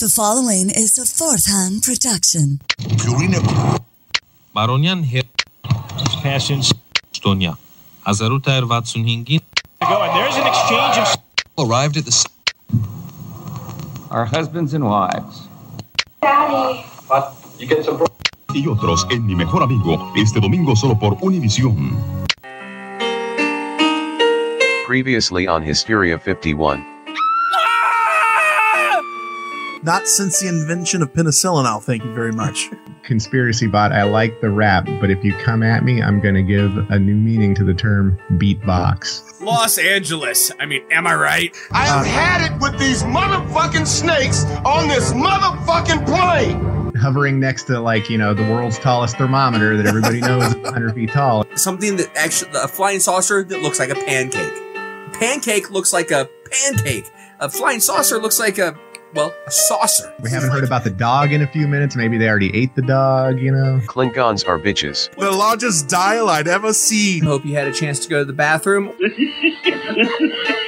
The following is a fourth hand production. Baronian hit passions. Stonia. Azaruta Ervatsunhingin. There's an exchange of. Arrived at the. Our husbands and wives. Daddy. What? You get some. Y otros en Mi Mejor Amigo. Este domingo solo por Univision. Previously on Hysteria 51. Not since the invention of penicillin, I'll thank you very much. conspiracy bot. I like the rap, but if you come at me, I'm going to give a new meaning to the term beatbox. Los Angeles. I mean, am I right? I have had it with these motherfucking snakes on this motherfucking plane. Hovering next to, like, you know, the world's tallest thermometer that everybody knows is 100 feet tall. Something that actually, a flying saucer that looks like a pancake. Pancake looks like a pancake. A flying saucer looks like a, well, a saucer. We haven't heard about the dog in a few minutes. Maybe they already ate the dog, you know? Klingons are bitches. The largest dial I'd ever seen. Hope you had a chance to go to the bathroom.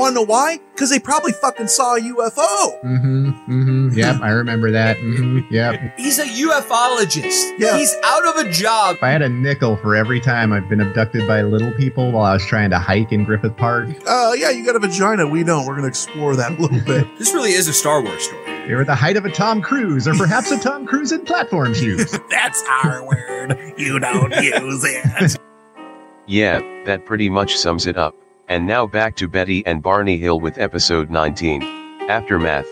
Wanna know why? Because they probably fucking saw a UFO. Mm-hmm. Mm-hmm. Yep, I remember that. Mm-hmm. Yep. He's a ufologist. Yeah. He's out of a job. If I had a nickel for every time I've been abducted by little people while I was trying to hike in Griffith Park, Uh, yeah, you got a vagina. We don't. We're gonna explore that a little bit. This really is a Star Wars story. they were at the height of a Tom Cruise, or perhaps a Tom Cruise in platform shoes. That's our word. You don't use it. Yeah, that pretty much sums it up. And now back to Betty and Barney Hill with episode 19. Aftermath.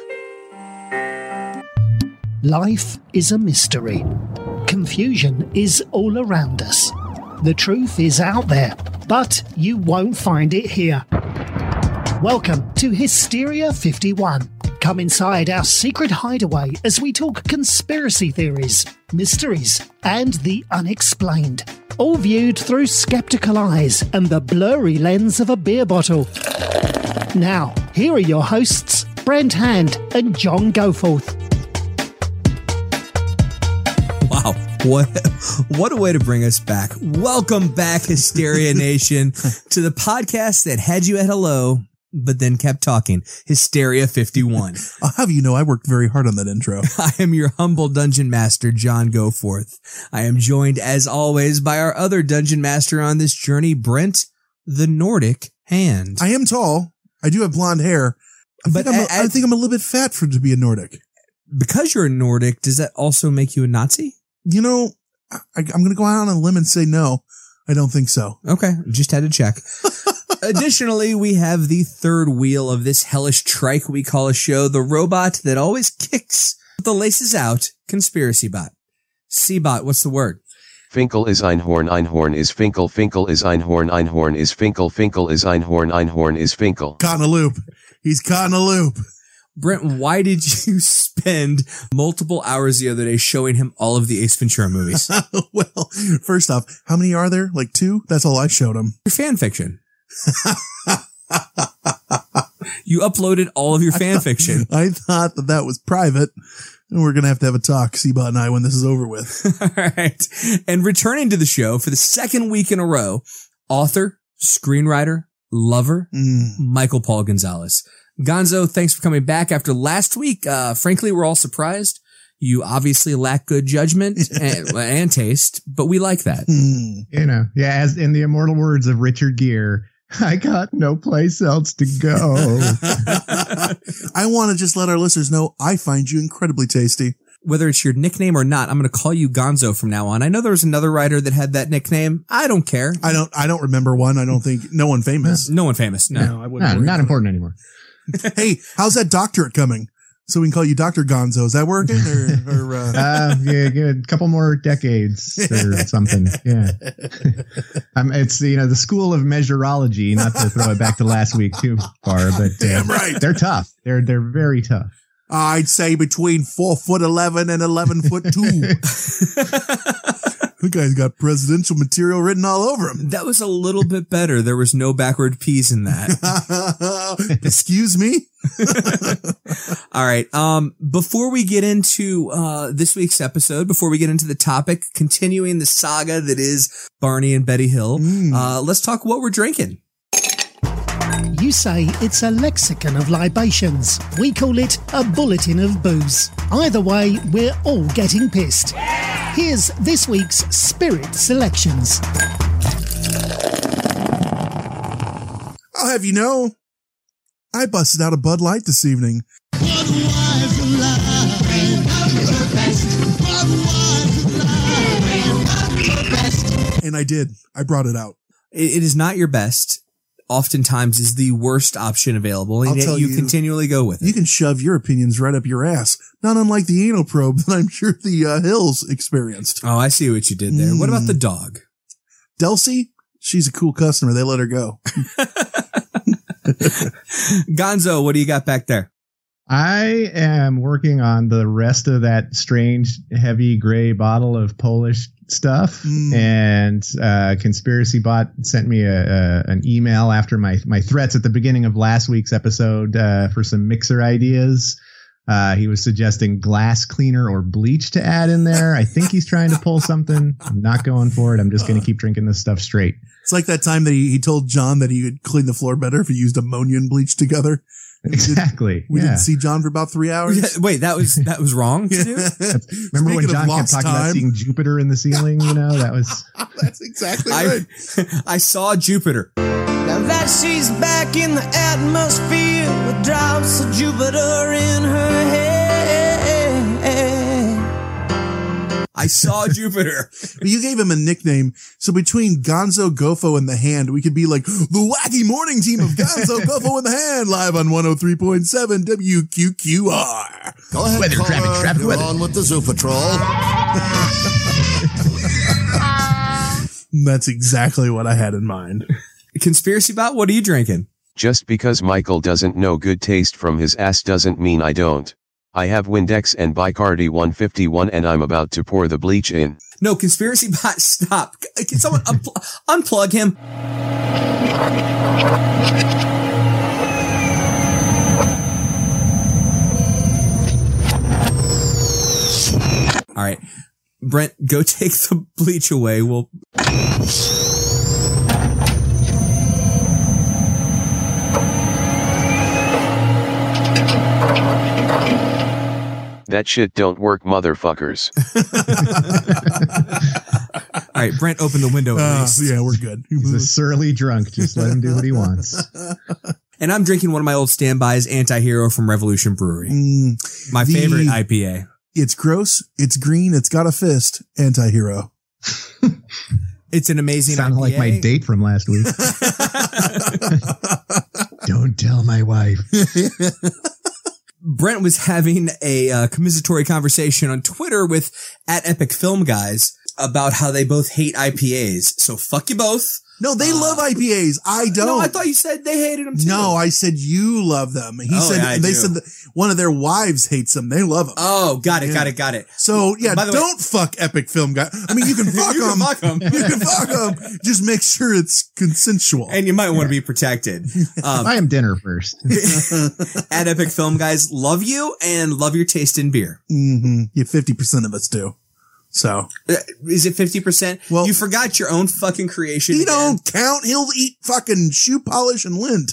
Life is a mystery. Confusion is all around us. The truth is out there, but you won't find it here. Welcome to Hysteria 51. Come inside our secret hideaway as we talk conspiracy theories, mysteries, and the unexplained. All viewed through skeptical eyes and the blurry lens of a beer bottle. Now, here are your hosts, Brent Hand and John Goforth. Wow. What what a way to bring us back. Welcome back, Hysteria Nation, to the podcast that had you at hello, but then kept talking. Hysteria 51. I'll have you know, I worked very hard on that intro. I am your humble dungeon master, John Goforth. I am joined, as always, by our other dungeon master on this journey, Brent the Nordic Hand. I am tall. I do have blonde hair. I But think a- I think I'm a little bit fat for to be a Nordic. because you're a Nordic, does that also make you a Nazi? You know, I, I'm going to go out on a limb and say no. I don't think so. Okay, just had to check. Additionally, we have the third wheel of this hellish trike we call a show, the robot that always kicks the laces out, Conspiracy Bot. C-Bot, what's the word? Finkel is Einhorn, Einhorn is Finkel, Finkel is Einhorn, Einhorn is Finkel, Finkel is Einhorn, Einhorn is Finkel. Caught in a loop. He's caught in a loop. Brent, why did you spend multiple hours the other day showing him all of the Ace Ventura movies? well, first off, how many are there? Like two? That's all I showed him. Your fan fiction. You uploaded all of your fan fiction. I thought that that was private. And we're going to have to have a talk, C-Bot and I, when this is over with. All right. And returning to the show for the second week in a row, author, screenwriter, lover, Mm. Michael Paul Gonzalez. Gonzo, thanks for coming back after last week. Uh, frankly, we're all surprised. You obviously lack good judgment and, and taste, but we like that. Hmm. you know, yeah, as in the immortal words of Richard Gere, I got no place else to go. I want to just let our listeners know I find you incredibly tasty. Whether it's your nickname or not, I'm going to call you Gonzo from now on. I know there was another writer that had that nickname. I don't care. I don't, I don't remember one. I don't think no one famous. No one famous. No. I No, wouldn't. worry not about important anymore. Hey, how's that doctorate coming? So we can call you Dr. Gonzo. Is that working? Or, or uh, Uh, yeah, yeah, a couple more decades or something. Yeah. um, it's, you know, the school of measurology, not to throw it back to last week too far, but uh, Damn right. they're tough. They're, they're very tough. I'd say between four foot 11 and 11 foot two. The guy's got presidential material written all over him. That was a little bit better. There was no backward P's in that. Excuse me? All right. Um, before we get into uh, this week's episode, before we get into the topic, continuing the saga that is Barney and Betty Hill, Mm. uh, let's talk what we're drinking. You say it's a lexicon of libations. We call it a bulletin of booze. Either way, we're all getting pissed. Here's this week's Spirit Selections. I'll have you know, I busted out a Bud Light this evening. And I did. I brought it out. It, it is not your best. Oftentimes is the worst option available, and I'll yet you, you- continually go with it. You can shove your opinions right up your ass, not unlike the anal probe that I'm sure the uh, Hills experienced. Oh, I see what you did there. What about the dog? Delsey, she's a cool customer. They let her go. Gonzo, what do you got back there? I am working on the rest of that strange heavy gray bottle of Polish stuff, and uh, Conspiracy Bot sent me a, a an email after my my threats at the beginning of last week's episode uh, for some mixer ideas. Uh, he was suggesting glass cleaner or bleach to add in there. I think he's trying to pull something. I'm not going for it. I'm just going to keep drinking this stuff straight. It's like that time that he, he told John that he would clean the floor better if he used ammonia and bleach together. Exactly. We yeah. didn't see John for about three hours. Yeah, wait, that was that was wrong to do? Remember when Speaking of John kept lost talking about seeing Jupiter in the ceiling? You know, that was That's exactly I. I saw Jupiter. Now that she's back in the atmosphere with drops of Jupiter in her head. I saw Jupiter. But you gave him a nickname. So between Gonzo, Gofo, and the Hand, we could be like the wacky morning team of Gonzo, Gofo, and the Hand, live on 103.7 WQQR. Go ahead, Weather caller. traffic, traffic, You're weather. on with the Zoo Patrol. That's exactly what I had in mind. Conspiracy bot, what are you drinking? Just because Michael doesn't know good taste from his ass doesn't mean I don't. I have Windex and Bacardi 151 and I'm about to pour the bleach in. No, conspiracy bot, stop. Can someone unpl- unplug him? All right. Brent, go take the bleach away. We'll. That shit don't work motherfuckers. All right, Brent, open the window at Uh, yeah, we're good. he's a surly drunk. Just let him do what he wants. And I'm drinking one of my old standbys, Anti-Hero from Revolution Brewery. Mm, My The- favorite IPA. it's gross. It's green. It's got a fist. Anti-hero. It's an amazing Sounded IPA. like my date from last week. Don't tell my wife. Brent was having a uh, conversation on Twitter with at Epic Film Guys about how they both hate IPAs. So fuck you both. No, they love IPAs. I don't. No, I thought you said they hated them too. No, I said you love them. He Oh, said yeah, I they do. said that one of their wives hates them. They love them. Oh, got it, Yeah. got it, got it. So yeah, By the way- don't fuck Epic Film Guy. I mean, you can fuck You them. can fuck 'em. you can fuck them. Just make sure it's consensual. And you might want to be protected. Um, I am dinner first. at Epic Film Guys, love you and love your taste in beer. hmm Yeah, fifty percent of us do. So Uh, Is it 50%? Well- you forgot your own fucking creation. he again. don't count. He'll eat fucking shoe polish and lint.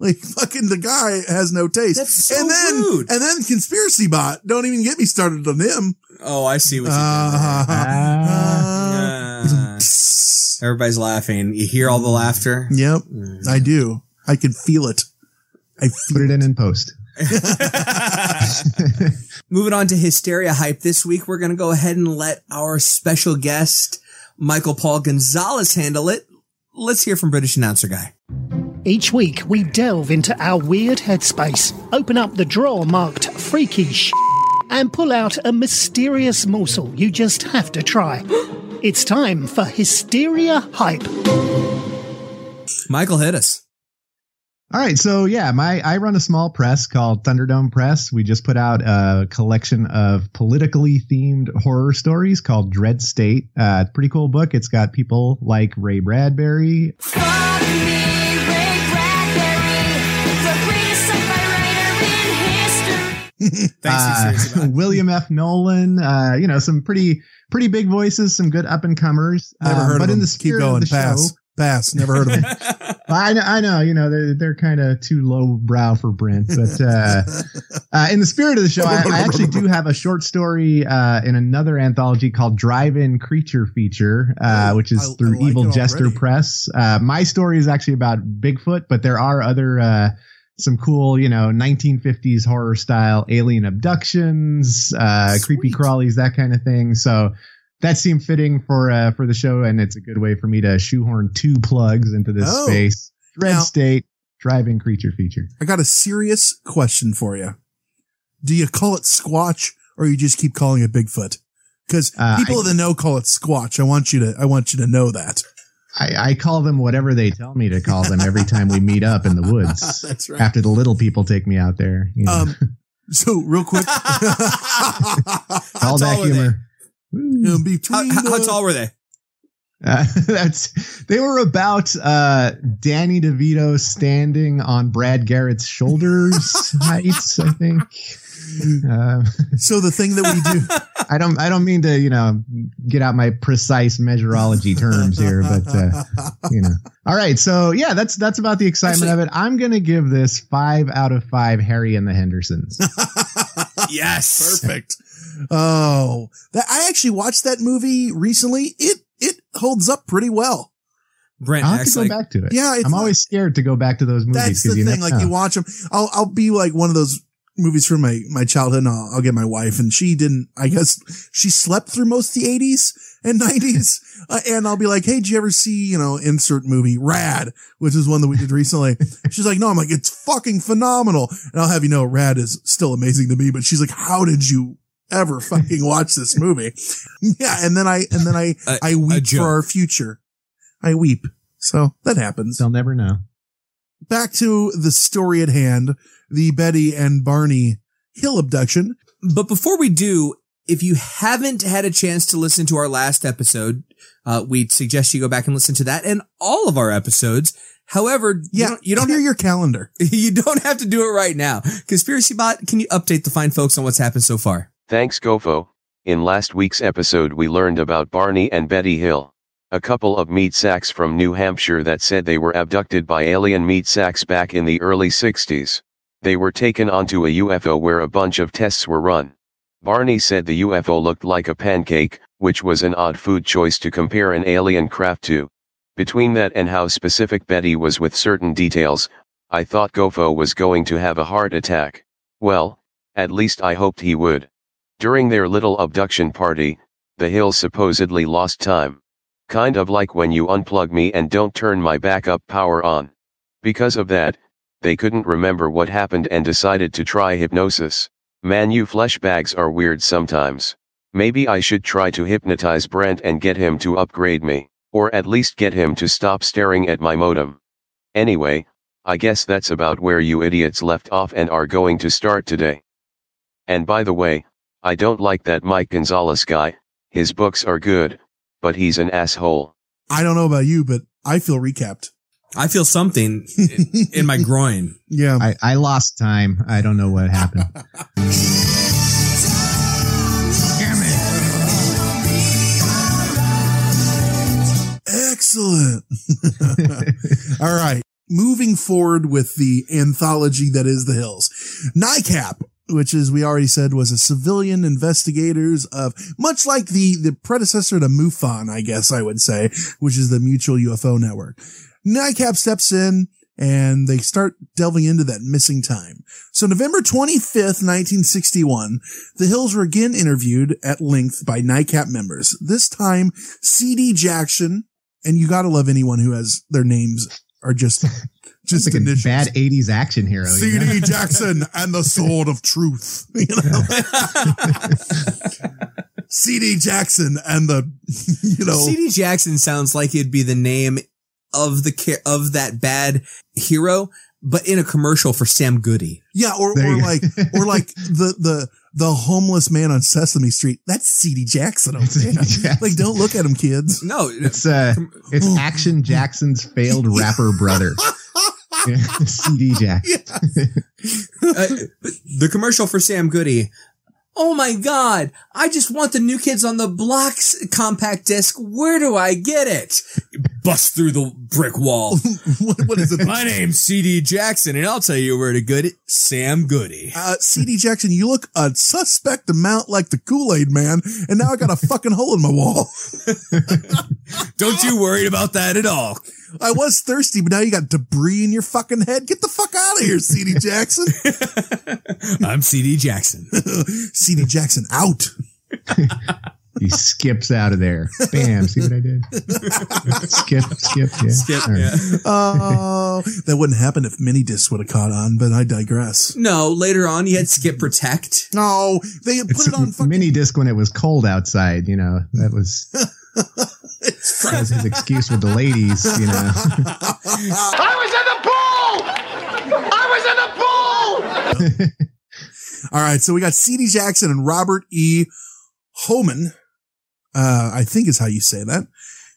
Like fucking the guy has no taste. That's so and then rude. and then conspiracy bot. Don't even get me started on him. Oh, I see what you Uh, did there. Uh, everybody's laughing. You hear all the laughter? Yep, I do. I can feel it. I Put it in in post. Moving on to hysteria hype this week, we're going to go ahead and let our special guest, Michael Paul Gonzalez, handle it. Let's hear from British announcer guy. Each week, we delve into our weird headspace, open up the drawer marked freaky sh- and pull out a mysterious morsel you just have to try. It's time for Hysteria Hype. Michael, hit us. All right, so yeah, my I run a small press called Thunderdome Press. We just put out a collection of politically themed horror stories called Dread State. Uh, pretty cool book. It's got people like Ray Bradbury, Thanks, uh, William F. Nolan. Uh, you know, some pretty pretty big voices, some good up and comers. Never heard but of in him. the Keep going, of the pass. show, Pass. Never heard of them. I know, I know, you know, they're, they're kind of too low brow for Brent, but uh, uh, in the spirit of the show, I, I actually do have a short story uh, in another anthology called Drive-In Creature Feature, uh, which is I- through I like Evil Jester already. Press. Uh, my story is actually about Bigfoot, but there are other uh, some cool, you know, 1950s horror style alien abductions, uh, creepy crawlies, that kind of thing. So that seemed fitting for uh, for the show, and it's a good way for me to shoehorn two plugs into this Oh. space. Red Now- State Drive-In Creature Feature. I got a serious question for you. Do you call it Squatch or you just keep calling it Bigfoot? Because Uh, people I- in the know call it Squatch. I want you to. I want you to know that. I, I call them whatever they tell me to call them every time we meet up in the woods. That's right. After the little people take me out there, you know. Um. So real quick, all that humor. You know, How, between how, how tall were they? Uh, that's they were about uh, Danny DeVito standing on Brad Garrett's shoulders heights, I think. Uh, So the thing that we do, I don't I don't mean to you know get out my precise measurology terms here, but uh, you know. All right, so yeah, that's that's about the excitement of it. I'm gonna give this five out of five. Harry and the Hendersons. Yes. perfect. Oh, that I actually watched that movie recently. It it holds up pretty well. Brent I'll have to go like back to it. Yeah, it's I'm not- always scared to go back to those movies That's because the you thing. never Like you watch them, I'll I'll be like one of those movies from my my childhood. And I'll, I'll get my wife, and she didn't. I guess she slept through most of the eighties and nineties. uh, and I'll be like, "Hey, did you ever see you know insert movie Rad, which is one that we did recently?" she's like, "No." I'm like, "It's fucking phenomenal." And I'll have you know, Rad is still amazing to me. But she's like, "How did you?" Ever fucking watch this movie? Yeah, and then I and then I A- I a weep joke. for our future. I weep. So that happens They'll never know. back to the story at hand, the Betty and Barney Hill abduction. But before we do, if you haven't had a chance to listen to our last episode, uh, we'd suggest you go back and listen to that and all of our episodes. However, Yeah, you don't, you don't clear your calendar. you don't have to do it right now. Conspiracy Bot, can you update the fine folks on what's happened so far? Thanks Gofo. In last week's episode we learned about Barney and Betty Hill. A couple of meat sacks from New Hampshire that said they were abducted by alien meat sacks back in the early 60s. They were taken onto a UFO where a bunch of tests were run. Barney said the UFO looked like a pancake, which was an odd food choice to compare an alien craft to. Between that and how specific Betty was with certain details, I thought Gofo was going to have a heart attack. Well, at least I hoped he would. During their little abduction party, the Hills supposedly lost time. Kind of like when you unplug me and don't turn my backup power on. Because of that, they couldn't remember what happened and decided to try hypnosis. Man, you flesh bags are weird sometimes. Maybe I should try to hypnotize Brent and get him to upgrade me, or at least get him to stop staring at my modem. Anyway, I guess that's about where you idiots left off and are going to start today. And by the way, I don't like that Mike Gonzalez guy, his books are good, but he's an asshole. I don't know about you, but I feel recapped. I feel something in, in my groin. Yeah. I, I lost time. I don't know what happened. Excellent. All right. Moving forward with the anthology that is The Hills. NICAP, which is, we already said, was a civilian investigators of, much like the, the predecessor to MUFON, I guess I would say, which is the Mutual UFO Network. NICAP steps in and they start delving into that missing time. So November 25th, 1961, the Hills were again interviewed at length by NICAP members. This time, C.D. Jackson, and you gotta love anyone who has their names are just, just It's like a bad 80s action hero. you know? C.D. Jackson and the Sword of Truth. You know? C.D. Jackson and the, you know, CD Jackson sounds like it'd be the name of the ca- of that bad hero, but in a commercial for Sam Goody. yeah, or, or like, or like the, the, the homeless man on Sesame Street. That's C.D. Jackson over there. Jackson. Like, don't look at him, kids. No, It's uh, it's Action Jackson's failed rapper brother, Yeah, CD Jackson. uh, the commercial for Sam Goody. Oh my God! I just want the New Kids on the Blocks compact disc. Where do I get it? Bust through the brick wall. what, what is it? My name's CD Jackson, and I'll tell you where to good Sam Goody. Uh, CD Jackson, you look a suspect amount like the Kool Aid Man, and now I got a fucking hole in my wall. Don't you worry about that at all. I was thirsty, but now you got debris in your fucking head. Get the fuck out of here, CD Jackson. I'm CD Jackson. CD Jackson out. He skips out of there. Bam. See what I did? skip, skip, yeah. Skip, All right. yeah. Oh, that wouldn't happen if mini disc would have caught on, but I digress. No, later on you had Skip Protect. No, they had put It's it on fucking. mini disc when it was cold outside. You know that was that was his excuse with the ladies. You know, I was in the pool! I was in the pool! All right, so we got CD Jackson and Robert E. Homan. Uh, I think is how you say that.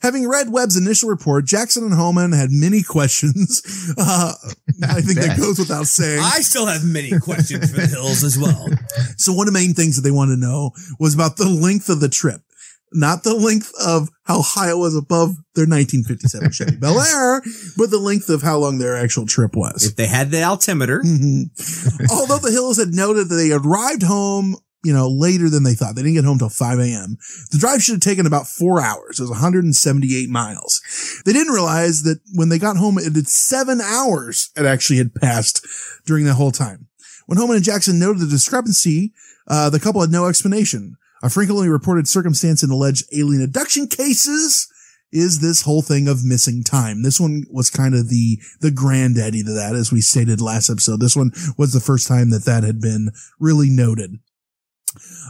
Having read Webb's initial report, Jackson and Hohmann had many questions. Uh, I think that goes without saying. I still have many questions for the Hills as well. So one of the main things that they wanted to know was about the length of the trip, not the length of how high it was above their 1957 Chevy Bel Air, but the length of how long their actual trip was. If they had the altimeter, Mhm. Although the Hills had noted that they arrived home, you know, later than they thought. They didn't get home till 5 a.m. The drive should have taken about four hours. It was 178 miles. They didn't realize that when they got home, it had seven hours it actually had passed during that whole time. When Holman and Jackson noted the discrepancy, uh, the couple had no explanation. A frequently reported circumstance in alleged alien abduction cases is this whole thing of missing time. This one was kind of the, the granddaddy to that, as we stated last episode. This one was the first time that that had been really noted.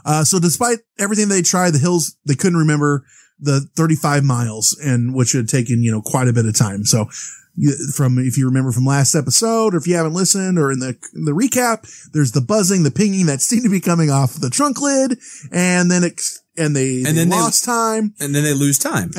Uh, so despite everything they tried, the hills, they couldn't remember the 35 miles and which had taken, you know, quite a bit of time. So from, if you remember from last episode or if you haven't listened or in the, the recap, there's the buzzing, the pinging that seemed to be coming off the trunk lid and then it, and they, And they then they- lost time. and then they lose time.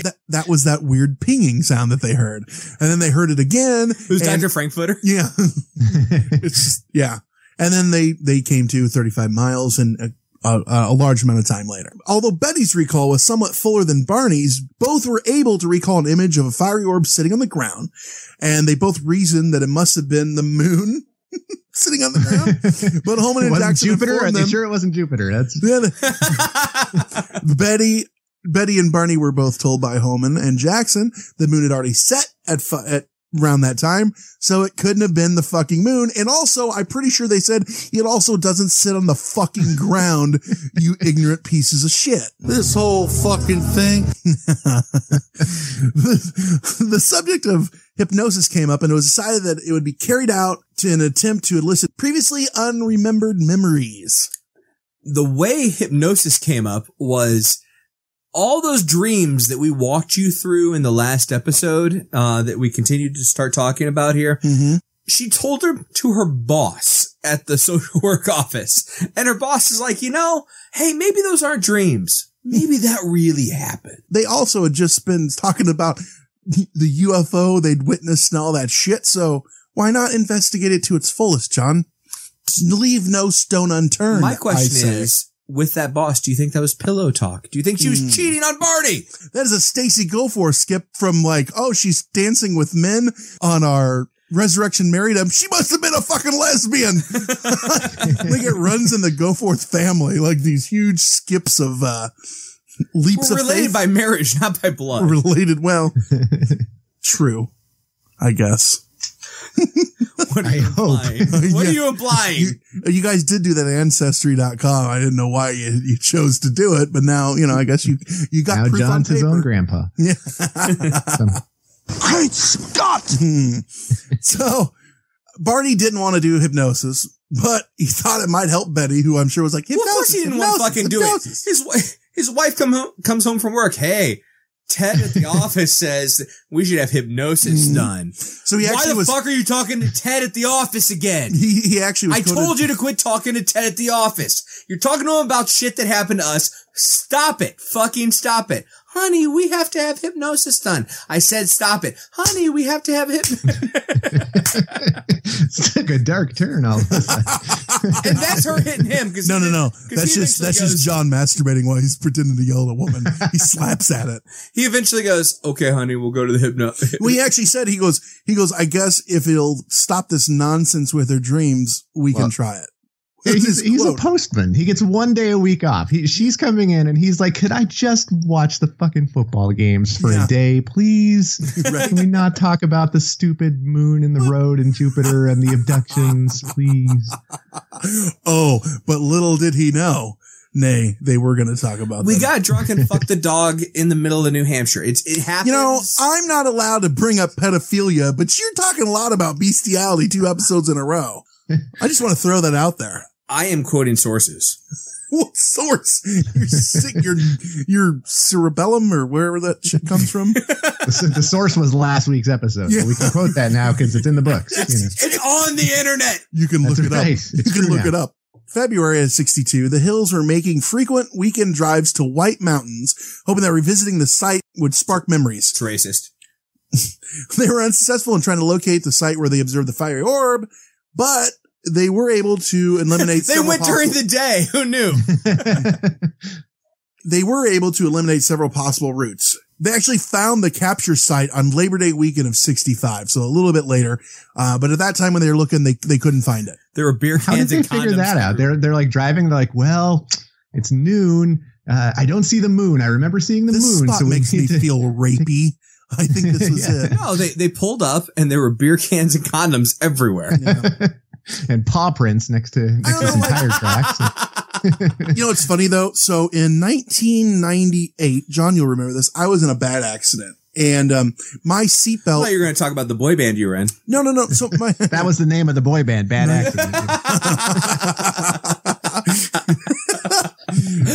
That, that was that weird pinging sound that they heard. And then they heard it again. It was and- Dr. Frankfurter. Yeah. it's just, yeah. And then they, they came to 35 miles and a, a, a large amount of time later. Although Betty's recall was somewhat fuller than Barney's, both were able to recall an image of a fiery orb sitting on the ground. And they both reasoned that it must have been the moon sitting on the ground. But Holman it and wasn't Jackson Jupiter. Are informed they them. sure it wasn't Jupiter? That's Yeah, Betty, Betty and Barney were both told by Holman and Jackson the moon had already set at, fu- at around that time, so it couldn't have been the fucking moon. And also, I'm pretty sure they said it also doesn't sit on the fucking ground, you ignorant pieces of shit. This whole fucking thing. the, the subject of hypnosis came up and it was decided that it would be carried out to an attempt to elicit previously unremembered memories. the way hypnosis came up was all those dreams that we walked you through in the last episode uh, that we continued to start talking about here. Mm-hmm. She told her to her boss at the social work office, and her boss is like, you know, hey, maybe those aren't dreams. Maybe that really happened. they also had just been talking about the UFO they'd witnessed and all that shit. So why not investigate it to its fullest, John? Leave no stone unturned. My question is, with that boss, do you think that was pillow talk? Do you think she was Hmm. cheating on Barney? that is a Stacy Goforth skip from like, oh, she's dancing with men on our Resurrection married him. She must have been a fucking lesbian. like it runs in the Goforth family, like these huge skips of uh leaps We're of related faith. by marriage, not by blood. related well. True, I guess. What are I you hope. implying? What Yeah. are you implying? You, you guys did do that ancestry.com. I didn't know why you, you chose to do it, but now, you know, I guess you, you got now proof on John's his own grandpa. Yeah. Some- Great Scott! Hmm. so Barney didn't want to do hypnosis, but he thought it might help Betty, who I'm sure was like, Well, of course hypnosis, he didn't want to hypnosis, fucking do it. His wife, his wife come home, comes home from work. Hey, Ted at the office says we should have hypnosis hmm. done. So he Why the was, fuck are you talking to Ted at the office again? he, he actually was I told you to quit talking to Ted at the office. You're talking to him about shit that happened to us. Stop it. Fucking stop it. Honey, we have to have hypnosis done. I said stop it. Honey, we have to have hypnosis. it took a dark turn all of a sudden. and that's her hitting him. Because No, no, no. That's just that's just John masturbating while he's pretending to yell at a woman. He slaps at it. He eventually goes, "Okay, honey, we'll go to the hypno." Well, he actually said he goes he goes. I guess if it'll stop this nonsense with her dreams, we can try it. Yeah, That's he's, he's a postman. He gets one day a week off. He, she's coming in and he's like, Could I just watch the fucking football games for Yeah. a day, please? Right. Can we not talk about the stupid moon and the road and Jupiter and the abductions, please? Oh, but little did he know. Nay, they were going to talk about we that. got drunk and fucked the dog in the middle of New Hampshire. It's it happens. You know, I'm not allowed to bring up pedophilia, but you're talking a lot about bestiality two episodes in a row. I just want to throw that out there. I am quoting sources. What source? Your sick, your your cerebellum or wherever that shit comes from. The, the source was last week's episode. Yeah. So we can quote that now because it's in the books. you know. It's on the internet. You can That's look it up. right. You can look now. it up. February of 62, the Hills were making frequent weekend drives to White Mountains, hoping that revisiting the site would spark memories. It's racist. They were unsuccessful in trying to locate the site where they observed the fiery orb, but they were able to eliminate They several went during the day. Who knew? they were able to eliminate several possible routes. They actually found the capture site on Labor Day weekend of 65, so a little bit later. Uh, but at that time when they were looking, they, they couldn't find it. There were beer How did cans they and figure that out? They're they're like driving. They're like, well, it's noon. Uh, I don't see the moon. I remember seeing the This moon. spot so makes me to- feel rapey. I think this was Yeah. it. No, they they pulled up and there were beer cans and condoms everywhere. And paw prints next to next to some tire tracks. You know it's funny though? So in 1998, John, you'll remember this. I was in a bad accident, and um, my seatbelt. thought you were going to talk about the boy band you were in. No, no, no. So my that was the name of the boy band. Bad accident.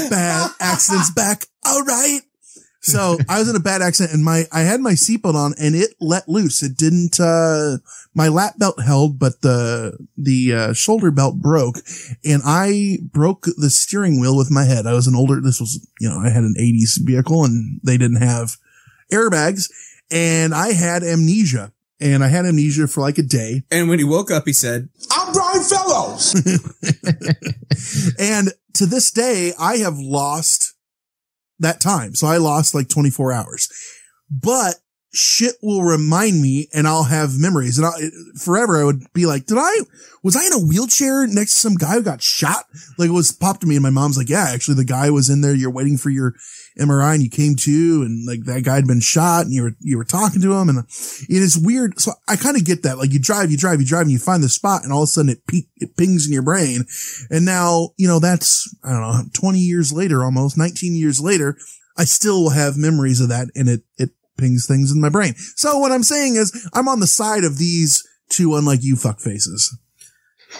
bad accidents back. All right. So I was in a bad accident and my, I had my seatbelt on and it let loose. It didn't, uh, my lap belt held, but the, the, uh, shoulder belt broke and I broke the steering wheel with my head. I was an older, this was, you know, I had an eighties vehicle and they didn't have airbags and I had amnesia and I had amnesia for like a day. And when he woke up, he said, I'm Brian Fellows. And to this day, I have lost that time. So I lost like 24 hours, but shit will remind me and I'll have memories and I, forever I would be like, did I, was I in a wheelchair next to some guy who got shot? Like it was popped to me and my mom's like, yeah, actually the guy was in there. You're waiting for your MRI and you came to and like that guy had been shot and you were, you were talking to him and it is weird. So I kind of get that. Like you drive, you drive, you drive and you find the spot and all of a sudden it, pe- it pings in your brain. And now, you know, that's, I don't know, 20 years later, almost 19 years later, I still have memories of that and it, it pings things in my brain. So what I'm saying is I'm on the side of these two unlike you fuck faces.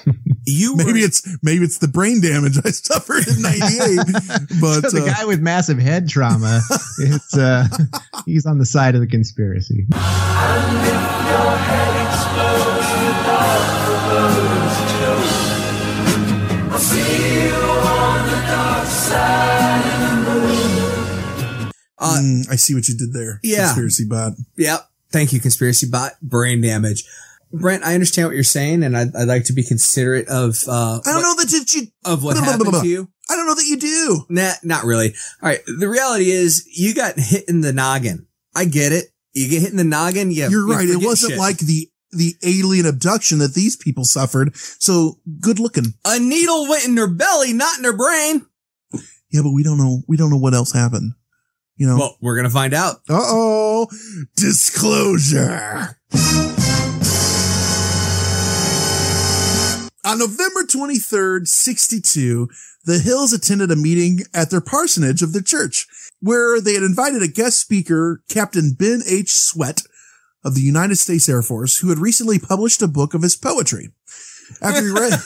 You maybe it's maybe it's the brain damage I suffered in '98, but so the uh, guy with massive head trauma, it's uh, he's on the side of the conspiracy. Uh, mm, I see what you did there. Yeah. conspiracy bot. Yep. Thank you, conspiracy bot. Brain damage. Brent, I understand what you're saying, and I'd, I'd like to be considerate of uh, I don't know that you- you of what blah, blah, happened blah, to you. I don't know that you do. Nah, not really. All right. The reality is, you got hit in the noggin. I get it. You get hit in the noggin. Yeah, You're you right. It wasn't shit. like the the alien abduction that these people suffered. So good looking. a needle went in their belly, not in their brain. Yeah, but we don't know. We don't know what else happened. You know. Well, we're gonna find out. Uh oh. Disclosure. On November 23rd, 62, the Hills attended a meeting at their parsonage of their church, where they had invited a guest speaker, Captain Ben H. Swett of the United States Air Force, who had recently published a book of his poetry. After he read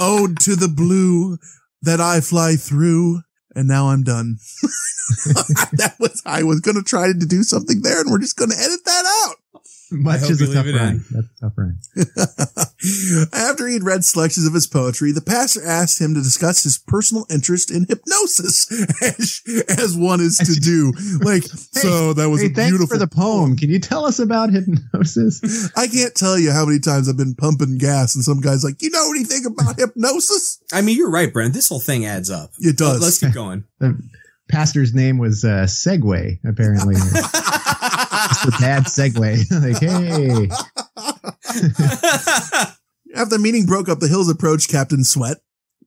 Ode oh, to the Blue that I fly through, and now I'm done. that was, I was going to try to do something there, and we're just going to edit that out. Much is a tough leave rhyme. That's a tough rhyme. After he'd read selections of his poetry, the pastor asked him to discuss his personal interest in hypnosis, as, as one is to do. Like, so that was hey, a thanks beautiful for the poem. Can you tell us about hypnosis? I can't tell you how many times I've been pumping gas and some guy's like, you know anything about hypnosis? I mean, you're right, Brent. This whole thing adds up. It does. Let's keep going. The pastor's name was uh, Segway, apparently. It's a bad segue. like, hey, After the meeting broke up, the Hills approached Captain Swett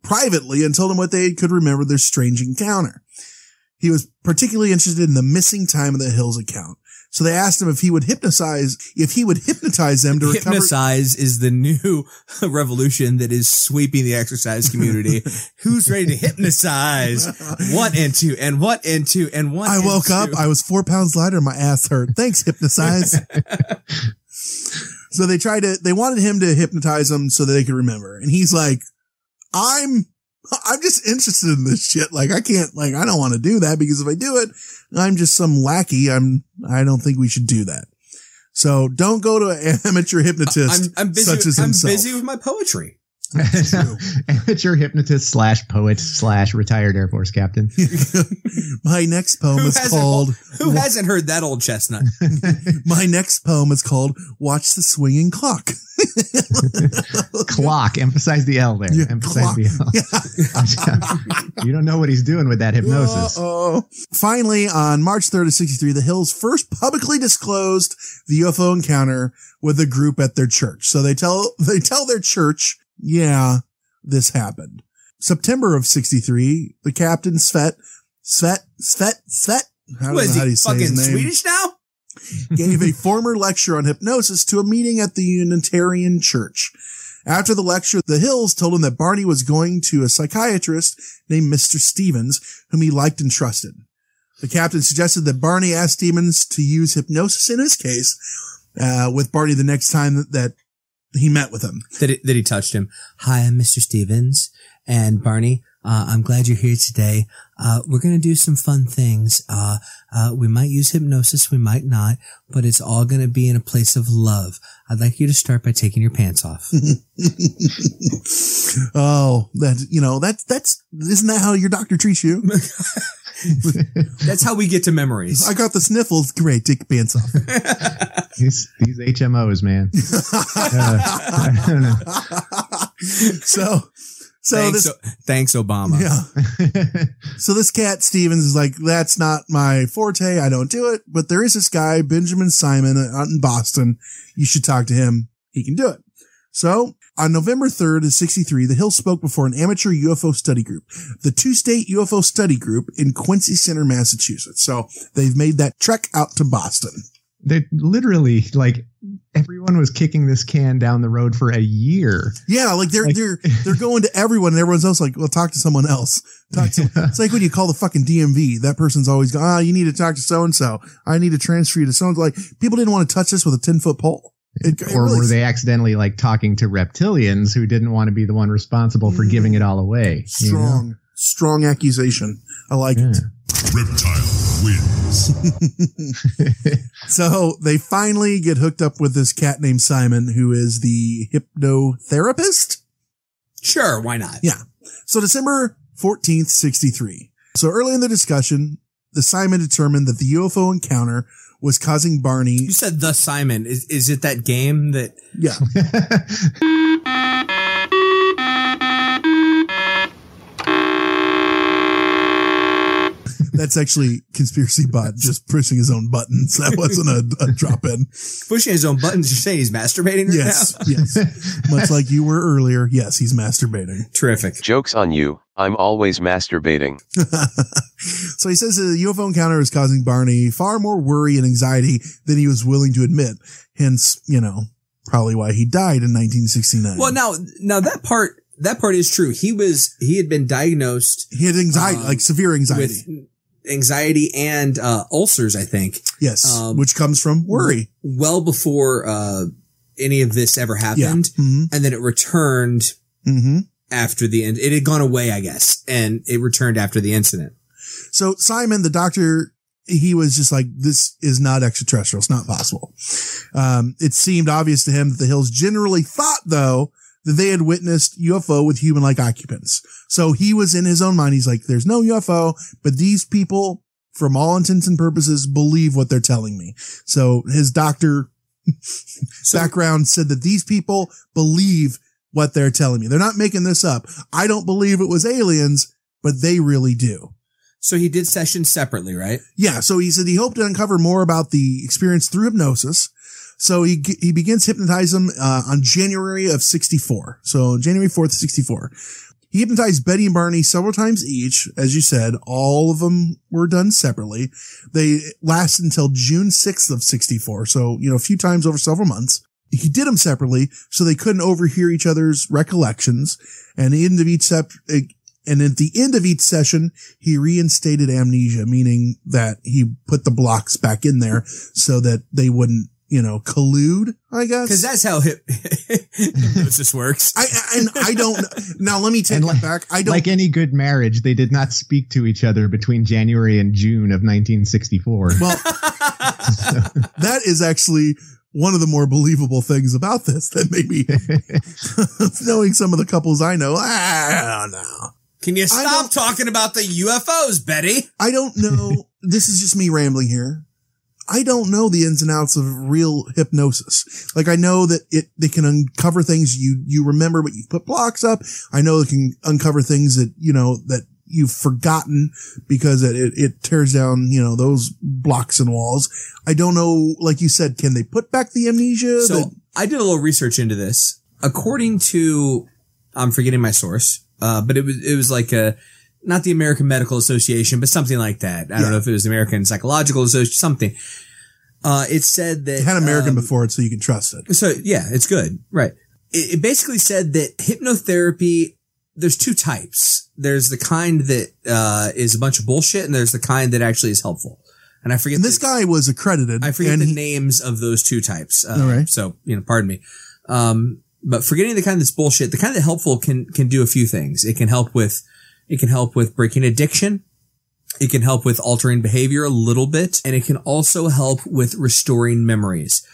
privately and told him what they could remember their strange encounter. He was particularly interested in the missing time of the Hills account. So they asked him if he would hypnotize, if he would hypnotize them to recover. Hypnotize is the new revolution that is sweeping the exercise community. Who's ready to hypnotize? One and two, and what and two, and one. I woke two. up. I was four pounds lighter. My ass hurt. Thanks, hypnotize. so they tried to, they wanted him to hypnotize them so that they could remember. And he's like, I'm, I'm just interested in this shit. Like I can't, like, I don't want to do that because if I do it, I'm just some lackey. I'm, I don't think we should do that. So don't go to an amateur hypnotist I'm, I'm busy. such as I'm himself. busy with my poetry. Amateur hypnotist slash poet slash retired Air Force captain. My next poem Who is called, Who hasn't heard that old chestnut? my next poem is called Watch the Swinging Clock. Clock. Emphasize the L there. Yeah, Emphasize clock. the L. you don't know what he's doing with that hypnosis. Oh. Finally, on March 3rd of 63, the Hills first publicly disclosed the UFO encounter with a group at their church. So they tell, they tell their church, yeah, this happened. September of 63, the captain, Svet, Svet, Svet, Svet, I don't What know how he you say fucking Swedish now? gave a former lecture on hypnosis to a meeting at the Unitarian Church. After the lecture, the Hills told him that Barney was going to a psychiatrist named Mr. Stevens, whom he liked and trusted. The captain suggested that Barney ask Stevens to use hypnosis in his case, uh, with Barney the next time that, that he met with him. That he, that he touched him. Hi, I'm Mr. Stevens and Barney. Uh, I'm glad you're here today. Uh, we're to do some fun things. Uh, uh, we might use hypnosis. We might not, but it's all to be in a place of love. I'd like you to start by taking your pants off. oh, that, you know, that's, that's, isn't that how your doctor treats you? That's how we get to memories. I got the sniffles. Great. Take your pants off. These, these HMOs, man. Uh, I don't know. so, so thanks, this, O- thanks, Obama. Yeah. so this cat Stevens is like, that's not my forte. I don't do it. But there is this guy, Benjamin Simon uh, out in Boston. You should talk to him. He can do it. So on November 3rd of 63, the Hill spoke before an amateur UFO study group, the two state UFO study group in Quincy Center, Massachusetts. So they've made that trek out to Boston. They literally like everyone was kicking this can down the road for a year. Yeah, like they're Like- they're they're going to everyone, and everyone's else like, well, talk to someone else. Talk to. It's like when you call the fucking DMV. That person's always going, ah, you need to talk to so and so. I need to transfer you to so and Like people didn't want to touch this with a ten foot pole. It, it or really- were they accidentally like talking to reptilians who didn't want to be the one responsible for giving it all away? you know? strong, strong accusation. I like it. Reptile wins. So they finally get hooked up with this cat named Simon, who is the hypnotherapist. Sure, why not? Yeah. So December 14th, 63. So early in the discussion, the Simon determined that the UFO encounter was causing Barney. You said the Simon. Is is it that game that? Yeah. That's actually conspiracy bot just pushing his own buttons. That wasn't a, a drop in. Pushing his own buttons. You're saying he's masturbating right Yes. now? Yes. Much like you were earlier. Yes, he's masturbating. Terrific. Joke's on you. I'm always masturbating. So he says the UFO encounter is causing Barney far more worry and anxiety than he was willing to admit. Hence, you know, probably why he died in 1969. Well, now, now that part, that part is true. He was, he had been diagnosed he had anxiety, um, like severe anxiety. with anxiety and uh, ulcers. I think yes. um, which comes from worry. well before uh, any of this ever happened, Mhm. and then it returned Mm-hmm. after the end. It had gone away, I guess, and it returned after the incident. So Simon, the doctor, he was just like, this is not extraterrestrial. It's not possible. Um, it seemed obvious to him that the Hills generally thought though that they had witnessed UFO with human like occupants. So he was in his own mind. He's like, there's no UFO, but these people from all intents and purposes believe what they're telling me. So his doctor background said that these people believe what they're telling me. They're not making this up. I don't believe it was aliens, but they really do. So he did sessions separately, right? Yeah. So he said he hoped to uncover more about the experience through hypnosis. So he he begins hypnotize them uh, on January of '64. So January 4th, '64. He hypnotized Betty and Barney several times each. As you said, all of them were done separately. They lasted until June 6th of 64. So, you know, a few times over several months. He did them separately so they couldn't overhear each other's recollections. And the end of each step, and at the end of each session, he reinstated amnesia, meaning that he put the blocks back in there so that they wouldn't you know, collude, I guess. Cause that's how hip- hypnosis works. I, and I don't, now let me take like, it back. I don't, like any good marriage, they did not speak to each other between January and June of 1964. Well, that is actually one of the more believable things about this that maybe knowing some of the couples I know, I don't know. Can you stop talking about the UFOs, Betty? I don't know. this is just me rambling here. I don't know the ins and outs of real hypnosis. Like I know that it, they can uncover things you, you remember, but you put blocks up. I know it can uncover things that, you know, that you've forgotten because it, it, it tears down, you know, those blocks and walls. I don't know, like you said, can they put back the amnesia? So that- I did a little research into this. According to, I'm forgetting my source, uh, but it was, it was like a, not the American Medical Association, but something like that. I Yeah. don't know if it was the American Psychological Association, something. Uh, it said that it had American um, before it so you can trust it. So yeah, it's good. Right. It, it basically said that hypnotherapy, there's two types. There's the kind that, uh, is a bunch of bullshit and there's the kind that actually is helpful. And I forget And this guy was accredited. I forget the he- names of those two types. Uh, All right. So, you know, pardon me. Um, but forgetting the kind that's bullshit, the kind that helpful can, can do a few things. It can help with, it can help with breaking addiction. It can help with altering behavior a little bit. And it can also help with restoring memories.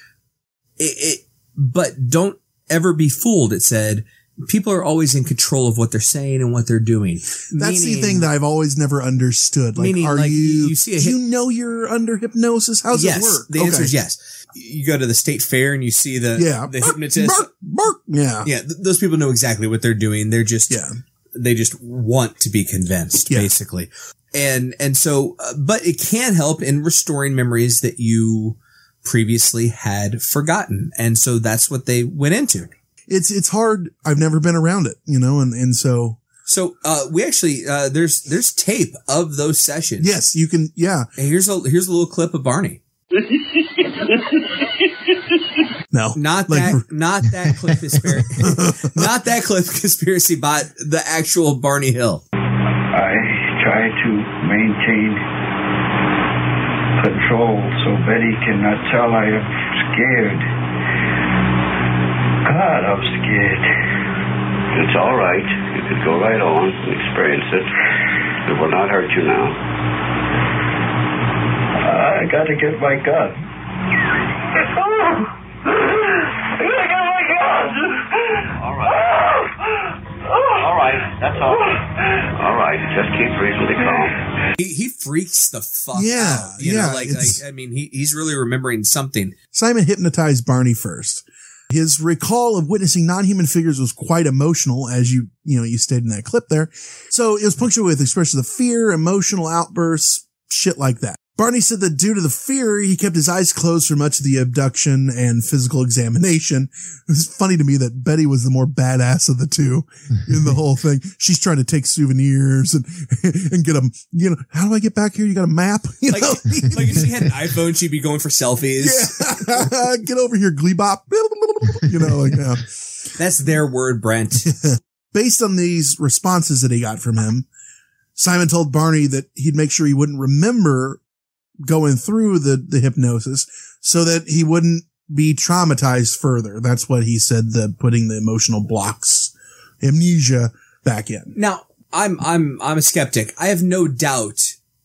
It, it, but don't ever be fooled. It said people are always in control of what they're saying and what they're doing. That's the thing that I've always never understood. Like, Meaning, are like, you, you see a hip- you know you're under hypnosis? How's yes, it work? The answer is yes. You go to the state fair and you see the Yeah. the hypnotist. bark, bark. Yeah. Yeah, th- those people know exactly what they're doing. They're just Yeah. They just want to be convinced, Yeah. basically. And and so, uh, but it can help in restoring memories that you previously had forgotten, and so that's what they went into. It's, it's hard. I've never been around it, you know, and, and so So uh, we actually uh, there's there's tape of those sessions. yes, you can, yeah. And here's a here's a little clip of Barney. No. Not Like- that, not that clip conspiracy, not that Cliff conspiracy but The actual Barney Hill. I try to maintain control so Betty cannot tell I am scared. God, I'm scared. It's all right. You could go right on and experience it. It will not hurt you now. I gotta get my gun. Oh! All right. All right. That's all. All right. Just keep reasonably calm. He, he freaks the fuck Yeah, out. You yeah, know, like, like I mean, he, he's really remembering something. Simon hypnotized Barney first. His recall of witnessing non-human figures was quite emotional, as you, you know, you stated in that clip there. So it was punctuated with expressions of fear, emotional outbursts, shit like that. Barney said that due to the fear, he kept his eyes closed for much of the abduction and physical examination. It was funny to me that Betty was the more badass of the two in the whole thing. She's trying to take souvenirs and, and get them, you know, how do I get back here? You got a map? You Like, know? like if she had an iPhone, she'd be going for selfies. Yeah. Get over here, Gleebop. You know, like, yeah. That's their word, Brent. Based on these responses that he got from him, Simon told Barney that he'd make sure he wouldn't remember going through the, the hypnosis so that he wouldn't be traumatized further. That's what he said, the putting the emotional blocks, amnesia back in. Now, I'm I'm I'm a skeptic. I have no doubt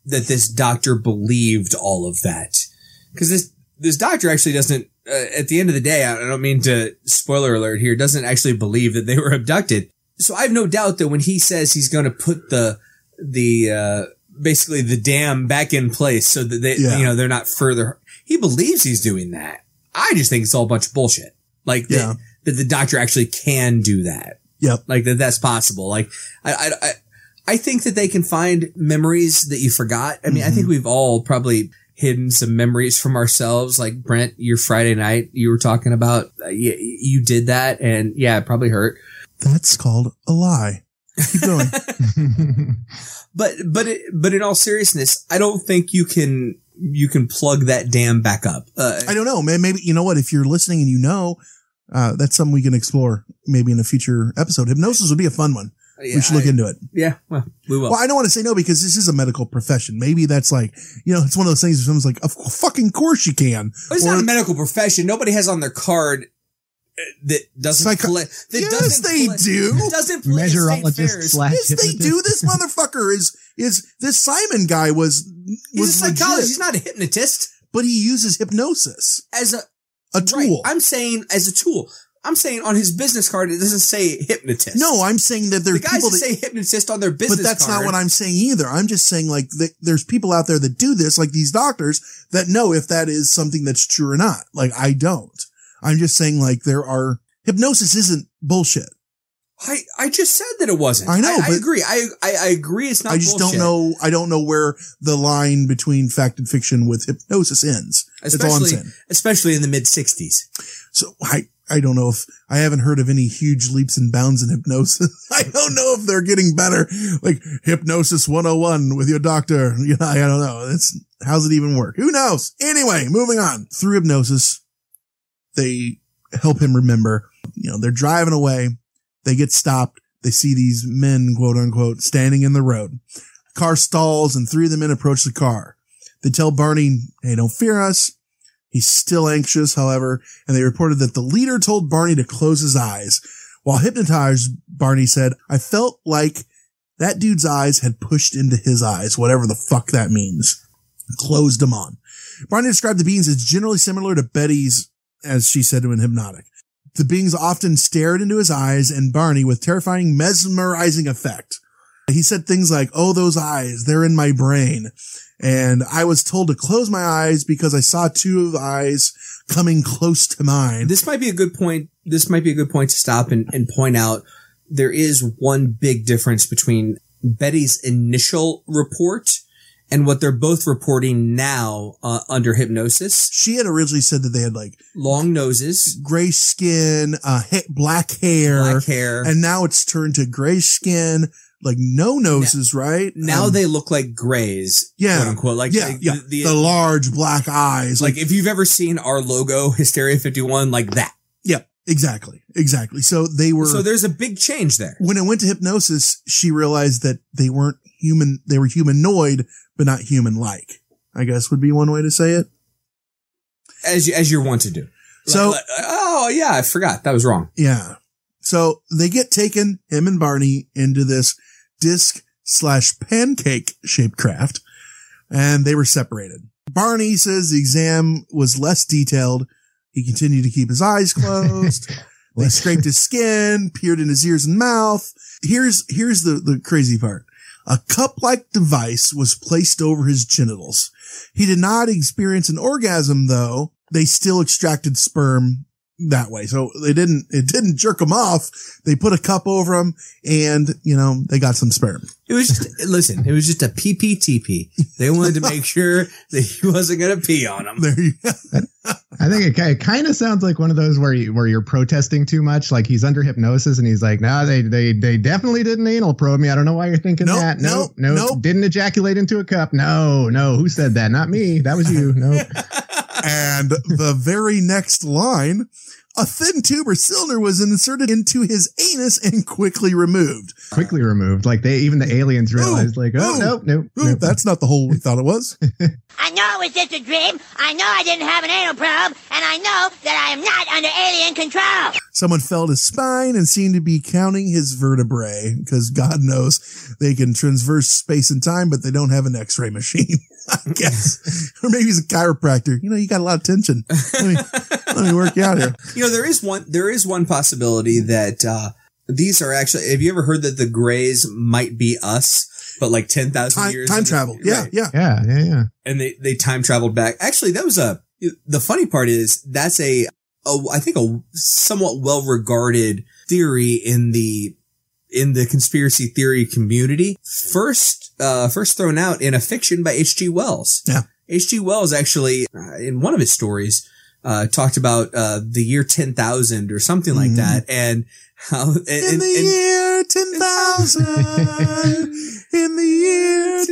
that this doctor believed all of that because this this doctor actually doesn't. Uh, at the end of the day, I don't mean to spoiler alert here. Doesn't actually believe that they were abducted. So I have no doubt that when he says he's going to put the the uh, basically the dam back in place so that they Yeah. you know they're not further. He believes he's doing that. I just think it's all a bunch of bullshit. Like that- Yeah. that, the doctor actually can do that. Yep. Like that that's possible. Like I I I, I think that they can find memories that you forgot. I mean, I Mm-hmm. think we've all probably hidden some memories from ourselves. Like Brent, your Friday night, you were talking about uh, you, you did that, and yeah, it probably hurt. That's called a lie. Keep going. But but it, but in all seriousness, I don't think you can you can plug that dam back up. Uh, I don't know, man. Maybe you know what? If you're listening and you know, uh, that's something we can explore maybe in a future episode. Hypnosis would be a fun one. Yeah, we should look I- into it. yeah, well, we will. Well, I don't want to say no because this is a medical profession. Maybe that's like, you know, it's one of those things where someone's like, of fucking course you can. It's Or- not a medical profession. Nobody has on their card that doesn't Psycho- play. That Yes, doesn't they play- do. Doesn't play at state Meteorologist slash yes, they do. This motherfucker is, is this Simon guy was, He's was a psychologist. legit, He's not a hypnotist. but he uses hypnosis. As a A tool. I'm saying as a tool. I'm saying on his business card it doesn't say hypnotist. No, I'm saying that the there's guys people that that say hypnotist on their business but that's card. not what I'm saying either. I'm just saying like th- there's people out there that do this, like these doctors that know if that is something that's true or not. Like I don't. I'm just saying like there are hypnosis isn't bullshit. I, I just said that it wasn't. I know, I, but- agree. I, I I agree. It's not. I just bullshit. don't know. I don't know where the line between fact and fiction with hypnosis ends. Especially especially in the mid '60s. So I, I don't know if I haven't heard of any huge leaps and bounds in hypnosis. I don't know if they're getting better. Like hypnosis 101 with your doctor. You know, I don't know. It's, how's it even work? Who knows? Anyway, moving on through hypnosis. They help him remember, you know, they're driving away. They get stopped. They see these men, quote unquote, standing in the road. Car stalls and three of the men approach the car. They tell Barney, Hey, don't fear us. He's still anxious, however, and they reported that the leader told Barney to close his eyes. While hypnotized, Barney said, I felt like that dude's eyes had pushed into his eyes, whatever the fuck that means. Closed them on. Barney described the beans as generally similar to Betty's, as she said to in Hypnotic. The beings often stared into his eyes and Barney with terrifying, mesmerizing effect. He said things like, Oh, those eyes, they're in my brain. And I was told to close my eyes because I saw two of the eyes coming close to mine. This might be a good point. This might be a good point to stop and, and point out there is one big difference between Betty's initial report and what they're both reporting now uh, under hypnosis. She had originally said that they had like long noses, gray skin, uh, ha- black hair, Black hair. and now it's turned to gray skin, like no noses, right? Now Um, they look like grays, yeah, quote unquote. Like yeah, like yeah, the, the, large black eyes, like if you've ever seen our logo Hysteria 51 like that. Exactly, exactly. So they were. So there's a big change there. when it went to hypnosis, she realized that they weren't human. They were humanoid, but not human-like. I guess would be one way to say it. As you as you're want to do. So- Like- like- oh yeah, I forgot. That was wrong. Yeah. So they get taken, him and Barney, into this disc slash pancake shaped craft, and they were separated. Barney says the exam was less detailed. He continued to keep his eyes closed. they scraped his skin, peered in his ears and mouth. Here's, here's the, the crazy part. A cup-like device was placed over his genitals. He did not experience an orgasm though. They still extracted sperm that way. So they didn't, it didn't jerk him off. They put a cup over him and, you know, they got some sperm. It was just listen, it was just a PPTP. They wanted to make sure that he wasn't gonna pee on them. There you go. I think it, it kind of sounds like one of those where you where you're protesting too much. Like he's under hypnosis and he's like, "No, they they they definitely didn't anal probe me. I don't know why you're thinking Nope, that. nope, No, no, nope. didn't ejaculate into a cup. No, no. Who said that? Not me. That was you. No. and the very next line, a thin tube or cylinder was inserted into his anus and quickly removed. Quickly removed. Like they, even the aliens realized, like, oh, no, no, nope, nope. That's not the hole we thought it was. I know it was just a dream. I know I didn't have an anal probe, and I know that I am not under alien control. Someone felt his spine and seemed to be counting his vertebrae because God knows they can transverse space and time, but they don't have an x-ray machine, I guess. or maybe he's a chiropractor. You know, you got a lot of tension. Let me, let me work you out here. You know, there is one there is one possibility that uh these are actually have you ever heard that the Greys might be us, but like ten thousand Time, years time in the- travel. Yeah, Right. yeah. yeah, yeah, yeah. And they they time traveled back. Actually, that was a the funny part is that's a, a I think a somewhat well regarded theory in the in the conspiracy theory community. First uh first thrown out in a fiction by H.G. Wells. Yeah. H.G. Wells actually, uh, in one of his stories, uh, talked about, uh, the year 10,000 or something like Mhm. that. And how, and, In and- the and- year 10,000, in the year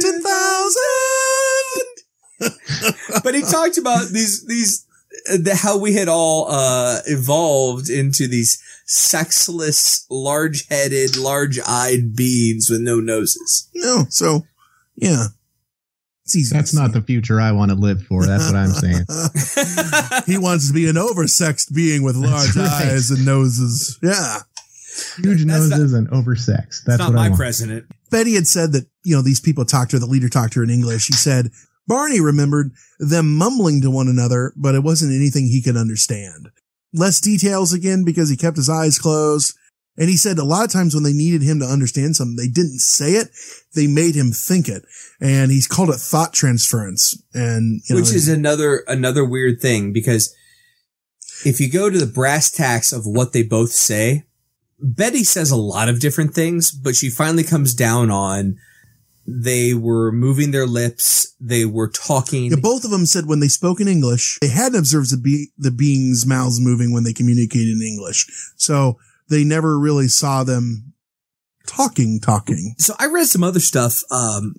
10,000. but he talked about these, these, uh, the, how we had all, uh, evolved into these sexless, large-headed, large-eyed beings with no noses. No, so, yeah. That's not the future I want to live for. That's what I'm saying. he wants to be an oversexed being with large right. eyes and noses. Yeah. Huge That's noses and oversexed. That's not what I my want. president. Betty had said that, you know, these people talked to her, the leader talked to her in English. He said Barney remembered them mumbling to one another, but it wasn't anything he could understand. Less details again because he kept his eyes closed. And he said a lot of times when they needed him to understand something, they didn't say it. They made him think it. And he's called it thought transference. And, you know, Which is another, another weird thing because if you go to the brass tacks of what they both say, Betty says a lot of different things, but she finally comes down on they were moving their lips. They were talking. Yeah, both of them said when they spoke in English, they hadn't observed the, be- the beings' mouths moving when they communicated in English. So they never really saw them talking, talking. So I read some other stuff, um,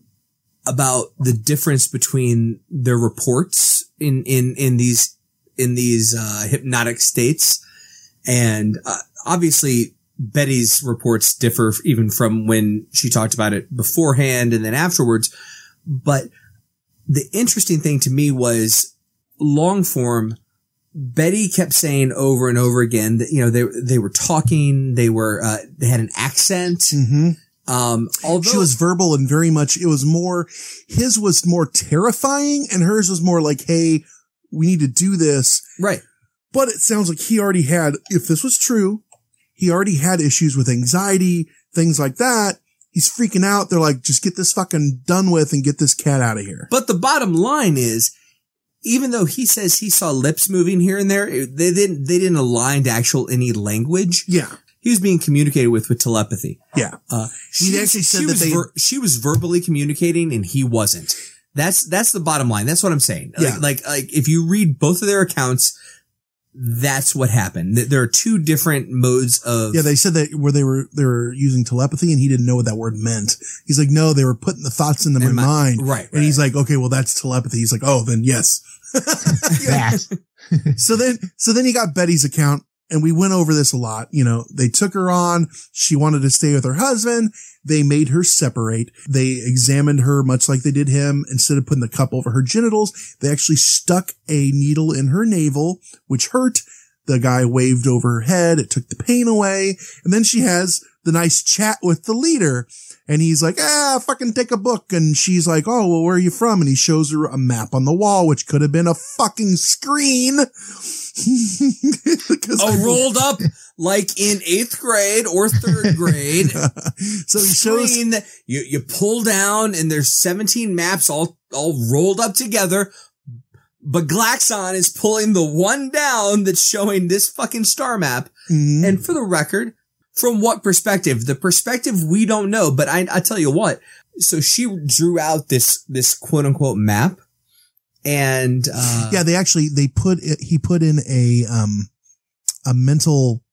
about the difference between their reports in, in, in these, in these, uh, hypnotic states. And, uh, obviously Betty's reports differ even from when she talked about it beforehand and then afterwards. But the interesting thing to me was long form. Betty kept saying over and over again that, you know, they, they were talking, they were, uh, they had an accent. Mm-hmm. Um, although she was verbal and very much, it was more, his was more terrifying and hers was more like, Hey, we need to do this. Right. But it sounds like he already had, if this was true, he already had issues with anxiety, things like that. He's freaking out. They're like, just get this fucking done with and get this cat out of here. But the bottom line is, even though he says he saw lips moving here and there, they didn't, they didn't align to actual any language. Yeah. He was being communicated with with telepathy. Yeah. Uh, He she, actually said she that was they- ver- she was verbally communicating and he wasn't. That's, that's the bottom line. That's what I'm saying. Like- Yeah. Like, like, if you read both of their accounts, that's what happened. There are two different modes of, Yeah, they said that where they were they were using telepathy, and he didn't know what that word meant. He's like, no, they were putting the thoughts into my, my- mind, right, And he's like, okay, well, that's telepathy. He's like, oh, then yes. so then, so then you got Betty's account, and we went over this a lot. You know, they took her on. She wanted to stay with her husband. They made her separate. They examined her much like they did him. Instead of putting the cup over her genitals, they actually stuck a needle in her navel, which hurt. The guy waved over her head. It took the pain away. And then she has the nice chat with the leader. And he's like, ah, fucking take a book. And she's like, oh, well, where are you from? And he shows her a map on the wall, which could have been a fucking screen. oh, rolled up like in eighth grade or third grade. so he shows screen you, you pull down and there's 17 maps all, all rolled up together. But Glaxon is pulling the one down that's showing this fucking star map. Mm-hmm. And for the record, from what perspective? The perspective we don't know, but I, I tell you what. So she drew out this, this quote unquote map and, uh, yeah, they actually, they put, it, he put in a, um, a mental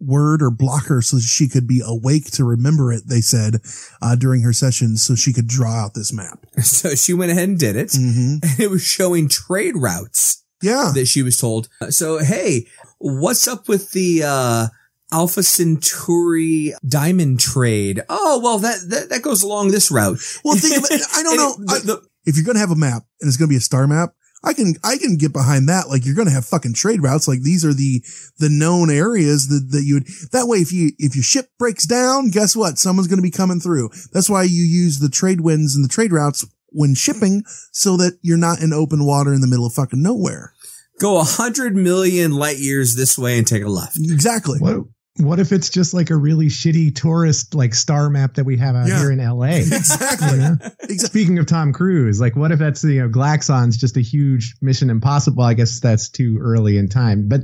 word or blocker so she could be awake to remember it, they said, uh, during her sessions so she could draw out this map. So she went ahead and did it. Mm-hmm. And it was showing trade routes. Yeah. That she was told. So, hey, what's up with the uh, Alpha Centauri diamond trade? Oh, well, that that, that goes along this route. Well, think of it. I don't know. And it- the- the- if you're going to have a map and it's going to be a star map, I can, I can get behind that. Like you're going to have fucking trade routes. Like these are the, the known areas that, that you would, that way, if you, if your ship breaks down, guess what? Someone's going to be coming through. That's why you use the trade winds and the trade routes when shipping so that you're not in open water in the middle of fucking nowhere. go a hundred million light years this way and take a left. Exactly. What what if it's just like a really shitty tourist like star map that we have out Yeah. here in LA? Exactly. You know? Exactly. Speaking of Tom Cruise, like what if that's you know Glaxon's just a huge Mission Impossible? I guess that's too early in time, but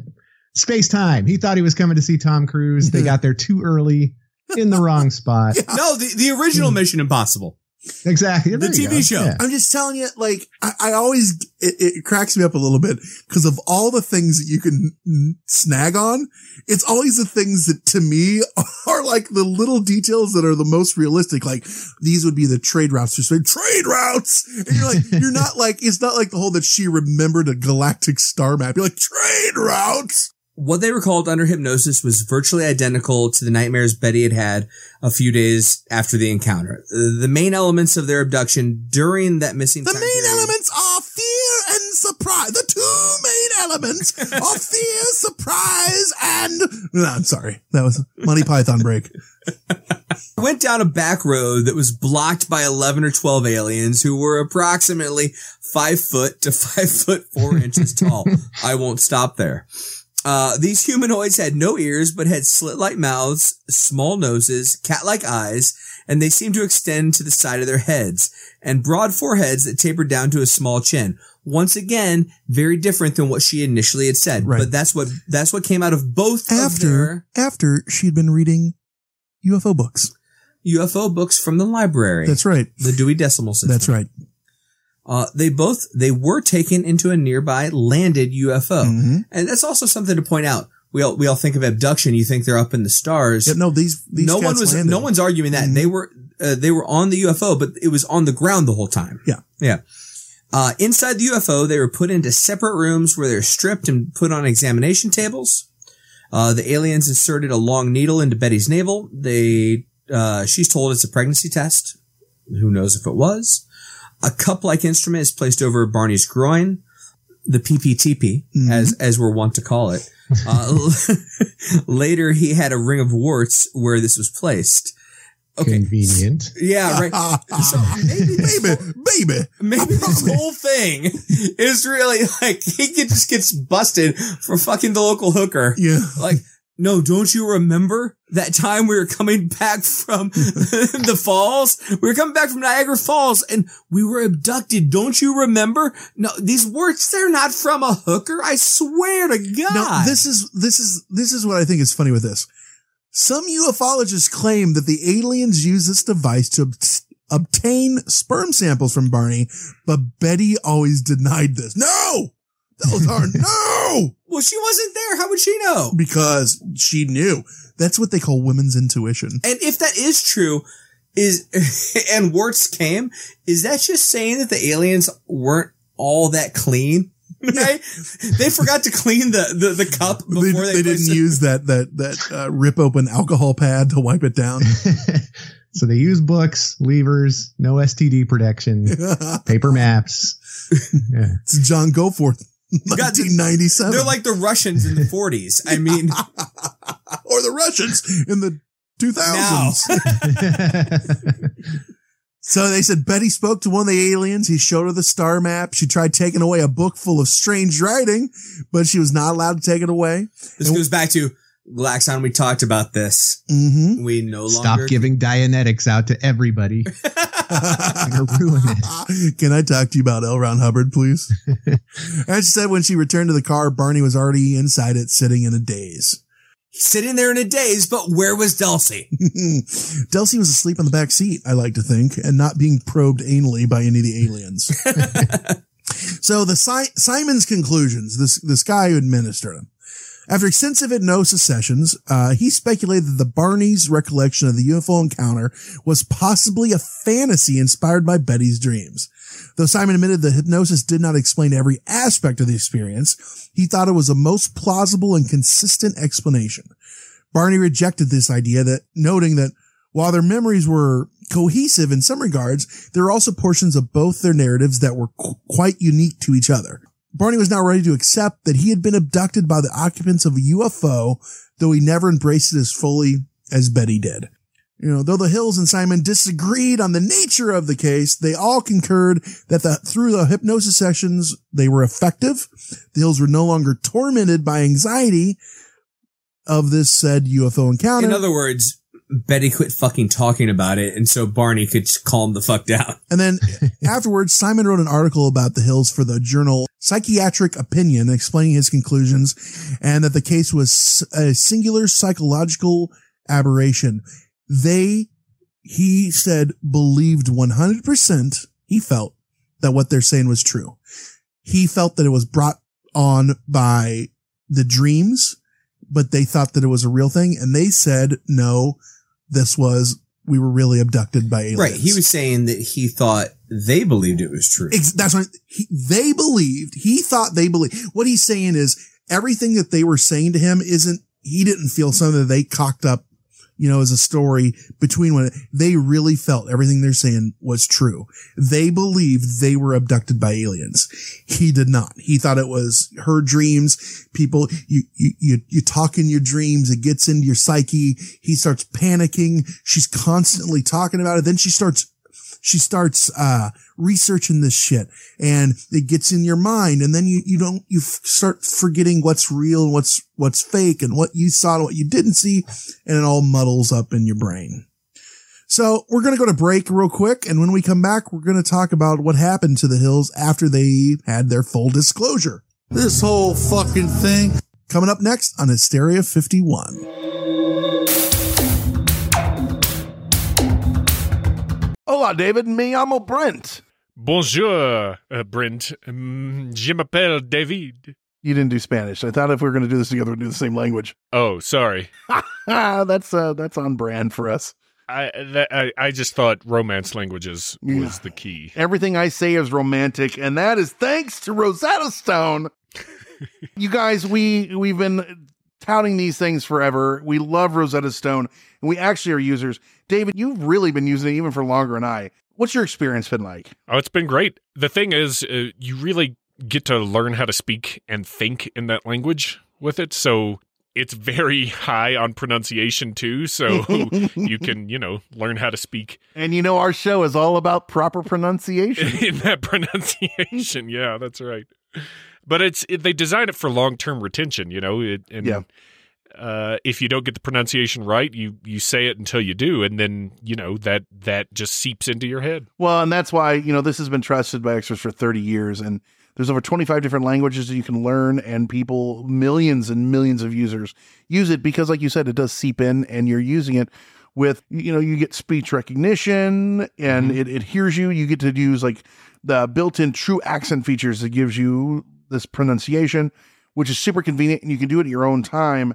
space time. He thought he was coming to see Tom Cruise. They mm-hmm. got there too early in the wrong spot. No, the, the original mm. Mission Impossible. Exactly. The TV go. show. Yeah. I'm just telling you, like, I, I always, it, it cracks me up a little bit because of all the things that you can snag on. It's always the things that to me are like the little details that are the most realistic. Like these would be the trade routes. Just like trade routes. And you're like, you're not like, it's not like the whole that she remembered a galactic star map. You're like trade routes. What they recalled under hypnosis was virtually identical to the nightmares Betty had had a few days after the encounter. The main elements of their abduction during that missing The main period- elements are fear and surprise. The two main elements are fear, surprise, and no, I'm sorry. That was Monty Python break. went down a back road that was blocked by 11 or 12 aliens who were approximately five foot to five foot four inches tall. I won't stop there. Uh, these humanoids had no ears, but had slit-like mouths, small noses, cat-like eyes, and they seemed to extend to the side of their heads, and broad foreheads that tapered down to a small chin. Once again, very different than what she initially had said. Right. But that's what, that's what came out of both of their After after she'd been reading UFO books. UFO books from the library. That's right. The Dewey Decimal System. That's right. Uh, they both, they were taken into a nearby landed UFO. Mm-hmm. And that's also something to point out. We all, we all think of abduction. You think they're up in the stars. No, these these no one was, landed. no one's arguing that. They were, uh, they were on the UFO, but it was on the ground the whole time. Yeah. Yeah. Uh, inside the UFO, they were put into separate rooms where they're stripped and put on examination tables. Uh, the aliens inserted a long needle into Betty's navel. They, uh, she's told it's a pregnancy test. Who knows if it was? A cup-like instrument is placed over Barney's groin. The PPTP, as, as we're wont to call it. Uh, later, he had a ring of warts where this was placed. Okay. Convenient. Yeah, right. So maybe baby, baby. Maybe this whole thing is really like he just gets busted for fucking the local hooker. Yeah. Like, no, don't you remember that time we were coming back from the falls? We were coming back from Niagara Falls and we were abducted. Don't you remember? No, these words, they're not from a hooker. I swear to God. Now, this is this is this is what I think is funny with this. Some ufologists claim that the aliens use this device to ob- obtain sperm samples from Barney, but Betty always denied this. No, those are no, well, she wasn't there. How would she know? because she knew. That's what they call women's intuition. And if that is true, is and warts came, is that just saying that the aliens weren't all that clean? Right? they forgot to clean the, the, the cup before They, they, they didn't it- use that that that uh, rip open alcohol pad to wipe it down. So they use books, levers, no STD protection, paper maps. Yeah. It's John Goforth, God, 1997. They're like the Russians in the 40s. I mean, or the Russians in the 2000s. So they said Betty spoke to one of the aliens. He showed her the star map. She tried taking away a book full of strange writing, but she was not allowed to take it away. this goes back to Glaxon. We talked about this. Mm-hmm. We no Stop longer Stop giving Dianetics out to everybody. You're gonna ruin it. Can I talk to you about L. Ron Hubbard, please? and she said when she returned to the car, Barney was already inside it, sitting in a daze. sitting there in a daze, but where was Delsey? Delsey was asleep on the back seat, I like to think, and not being probed anally by any of the aliens. so the si- Simon's conclusions, this, this guy who administered them. After extensive hypnosis sessions, uh, he speculated that the Barney's recollection of the UFO encounter was possibly a fantasy inspired by Betty's dreams. Though Simon admitted the hypnosis did not explain every aspect of the experience, he thought it was a most plausible and consistent explanation. Barney rejected this idea that noting that while their memories were cohesive in some regards, there were also portions of both their narratives that were qu- quite unique to each other. Barney was now ready to accept that he had been abducted by the occupants of a UFO, though he never embraced it as fully as Betty did. You know, though the Hills and Simon disagreed on the nature of the case, they all concurred that the, through the hypnosis sessions, they were effective. The Hills were no longer tormented by anxiety of this said UFO encounter. In other words, Betty quit fucking talking about it, and so Barney could calm the fuck down. And then afterwards, Simon wrote an article about the Hills for the journal Psychiatric Opinion, explaining his conclusions and that the case was a singular psychological aberration. They, he said, believed 100%, he felt that what they're saying was true. He felt that it was brought on by the dreams, but they thought that it was a real thing. And they said, no, this was, we were really abducted by aliens. Right. He was saying that he thought they believed it was true. Ex- that's what he, they believed. He thought they believed. What he's saying is everything that they were saying to him isn't, he didn't feel something that they cocked up, you know, as a story between when they really felt everything they're saying was true. They believed they were abducted by aliens. He did not. He thought it was her dreams. People, you, you, you, you talk in your dreams. It gets into your psyche. He starts panicking. She's constantly talking about it. Then she starts she starts uh researching this shit and it gets in your mind and then you you don't you f- start forgetting what's real and what's what's fake and what you saw and what you didn't see and it all muddles up in your brain. So we're going to go to break real quick and when we come back we're going to talk about what happened to the hills after they had their full disclosure. This whole fucking thing. Coming up next on hysteria 51 Hola, David. Me llamo Brent. Bonjour, uh, Brent. Um, je m'appelle David. You didn't do Spanish. I thought if we were going to do this together, we'd do the same language. Oh, sorry. that's uh, that's on brand for us. I, that, I I just thought romance languages was the key. Everything I say is romantic, and that is thanks to Rosetta Stone. you guys, we we've been touting these things forever. We love Rosetta Stone, and we actually are users. David, you've really been using it even for longer than I. What's your experience been like? Oh, it's been great. The thing is, uh, you really get to learn how to speak and think in that language with it. So it's very high on pronunciation too. So you can, you know, learn how to speak And you know, our show is all about proper pronunciation. in that pronunciation. Yeah, that's right. But it's it, they design it for long term retention. You know, it, and Yeah. Uh, if you don't get the pronunciation right, you you say it until you do, and then you know that that just seeps into your head. Well, and that's why, you know, this has been trusted by experts for 30 years and there's over 25 different languages that you can learn and people millions and millions of users use it because like you said it does seep in and you're using it with you know you get speech recognition and it, it hears you. You get to use like the built-in true accent features that gives you this pronunciation which is super convenient and you can do it at your own time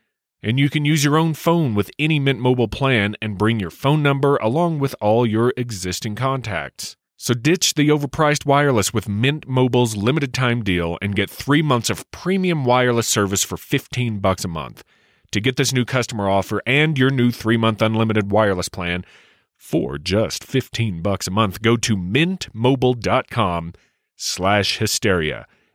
And you can use your own phone with any Mint Mobile plan and bring your phone number along with all your existing contacts. So ditch the overpriced wireless with Mint Mobile's limited time deal and get 3 months of premium wireless service for 15 bucks a month. To get this new customer offer and your new 3-month unlimited wireless plan for just 15 bucks a month, go to mintmobile.com slash hysteria.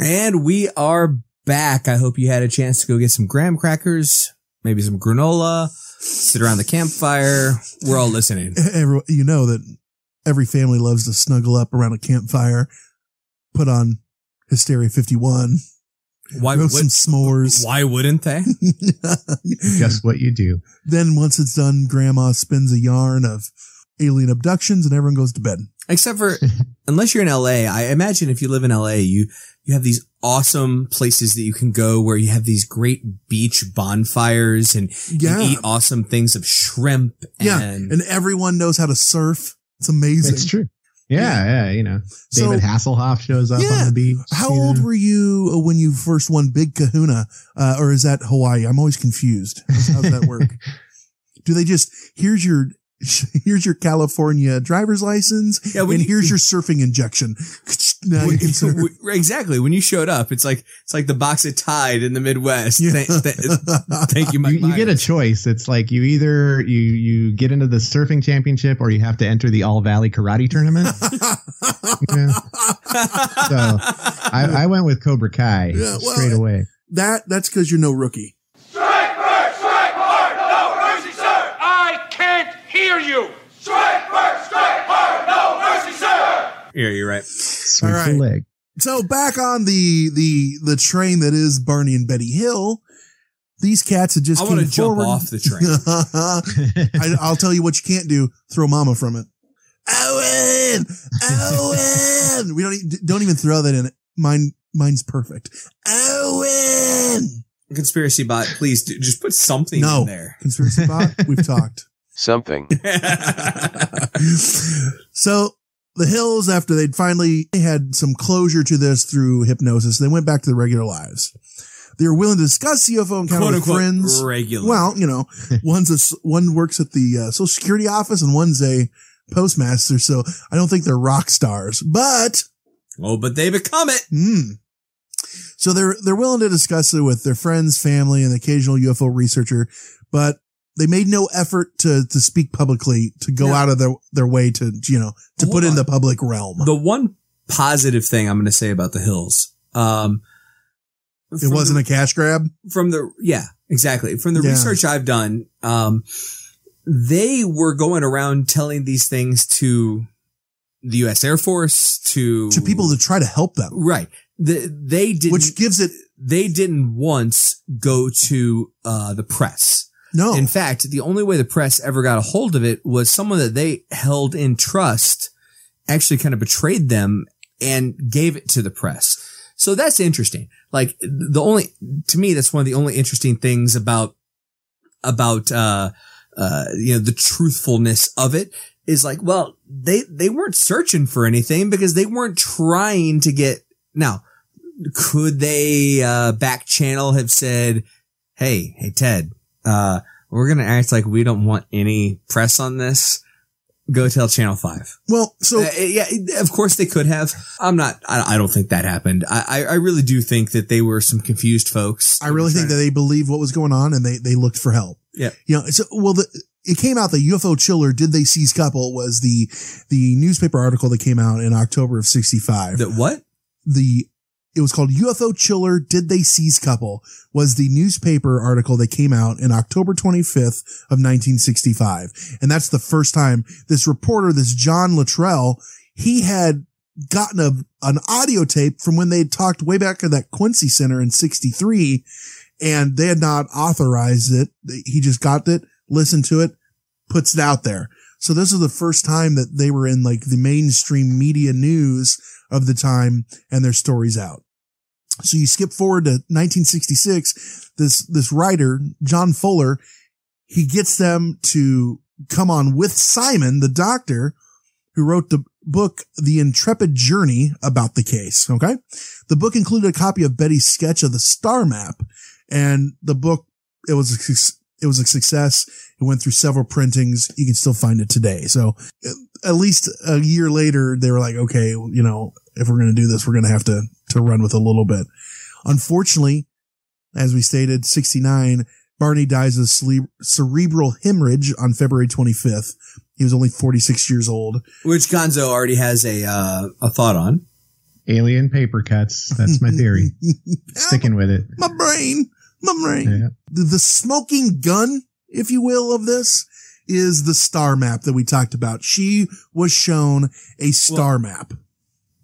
And we are back. I hope you had a chance to go get some graham crackers, maybe some granola, sit around the campfire. We're all listening. Every, you know that every family loves to snuggle up around a campfire, put on Hysteria 51, Why roast would- some s'mores. Why wouldn't they? Guess what you do. Then once it's done, grandma spins a yarn of alien abductions and everyone goes to bed. Except for unless you're in LA, I imagine if you live in LA, you you have these awesome places that you can go where you have these great beach bonfires and Yeah. you eat awesome things of shrimp Yeah. and And everyone knows how to surf. It's amazing. It's true. Yeah, yeah, you know. So- David Hasselhoff shows up Yeah. on the beach. How you old know. were you uh, when you first won Big Kahuna? Uh, or is that Hawaii? I'm always confused. How does that work? Do they just, here's your, here's your California driver's license Yeah, when and you- here's your surfing injection. Now you can surf. exactly when you showed up, it's like it's like the box of Tide in the Midwest. Thank, th- thank you, Mike. You, you get a choice. It's like you either you you get into the surfing championship or you have to enter the All Valley Karate tournament. Yeah. So I, I went with Cobra Kai Yeah, well, straight away. That, that's cause you're no rookie. I can't hear you. Strike first, strike hard, no mercy, sir. Yeah, you're right. Sweep All the leg. So back on the, the, the train that is Barney and Betty Hill, these cats had just I came wanna jump off the train. I, I'll tell you what you can't do: throw Mama from it. Owen, Owen. we don't e- don't even throw that in it. Mine, mine's perfect. Owen. Conspiracy bot, please do, just put something No in there. conspiracy bot. We've talked. Something. So the Hills, after they'd finally had some closure to this through hypnosis, they went back to their regular lives. They were willing to discuss UFO encounter Quote with unquote friends. regular. Well, you know, one's a, one works at the uh, Social Security office and one's a postmaster. So I don't think they're rock stars, but oh, but they become it. Hmm. So they're they're willing to discuss it with their friends, family, and the occasional UFO researcher, but they made no effort to to speak publicly to go out of their their way to you know to Hold put in the public realm. The one positive thing I'm going to say about the Hills, um, it wasn't a cash grab. from the yeah exactly from the Yeah. research I've done. Um, they were going around telling these things to the U.S. Air Force to to people to try to help them, right. The, they didn't, which gives it they didn't once go to uh, the press. No. In fact, the only way the press ever got a hold of it was someone that they held in trust actually kind of betrayed them and gave it to the press. So that's interesting. Like the only, to me, that's one of the only interesting things about, about, uh, uh, you know, the truthfulness of it is like, well, they, they weren't searching for anything because they weren't trying to get, now, could they, uh, back channel have said, Hey, hey, Ted, uh, we're gonna act like we don't want any press on this. Go tell Channel Five. Well, so Uh, yeah, of course they could have. I'm not. I, I don't think that happened. I, I really do think that they were some confused folks. I really think that they believed what was going on and they, they looked for help. Yeah. You know, so, well, the, it came out the UFO chiller, did they seize couple was the, the newspaper article that came out in October of 65. That what? The, it was called UFO chiller, did they seize couple was the newspaper article that came out in October 25th of 1965. And that's the first time this reporter, this John Luttrell, he had gotten a, an audio tape from when they talked way back at that Quincy Center in 63 and they had not authorized it. He just got it, listened to it, puts it out there. So this is the first time that they were in like the mainstream media news of the time and their stories out. So you skip forward to 1966. This, this writer, John Fuller, he gets them to come on with Simon, the doctor, who wrote the book, The Interrupted Journey about the case. Okay. The book included a copy of Betty's sketch of the star map and the book, it was, a, it was a success. It went through several printings. You can still find it today. So at least a year later, they were like, okay, you know, if we're going to do this, we're going to have to, to run with a little bit. Unfortunately, as we stated, 69, Barney dies of cere- cerebral hemorrhage on February 25th. He was only 46 years old. Which Gonzo already has a uh, a thought on. Alien paper cuts. That's my theory. Sticking with it. My brain, my brain. Yeah. The, the smoking gun, if you will, of this is the star map that we talked about. She was shown a star map.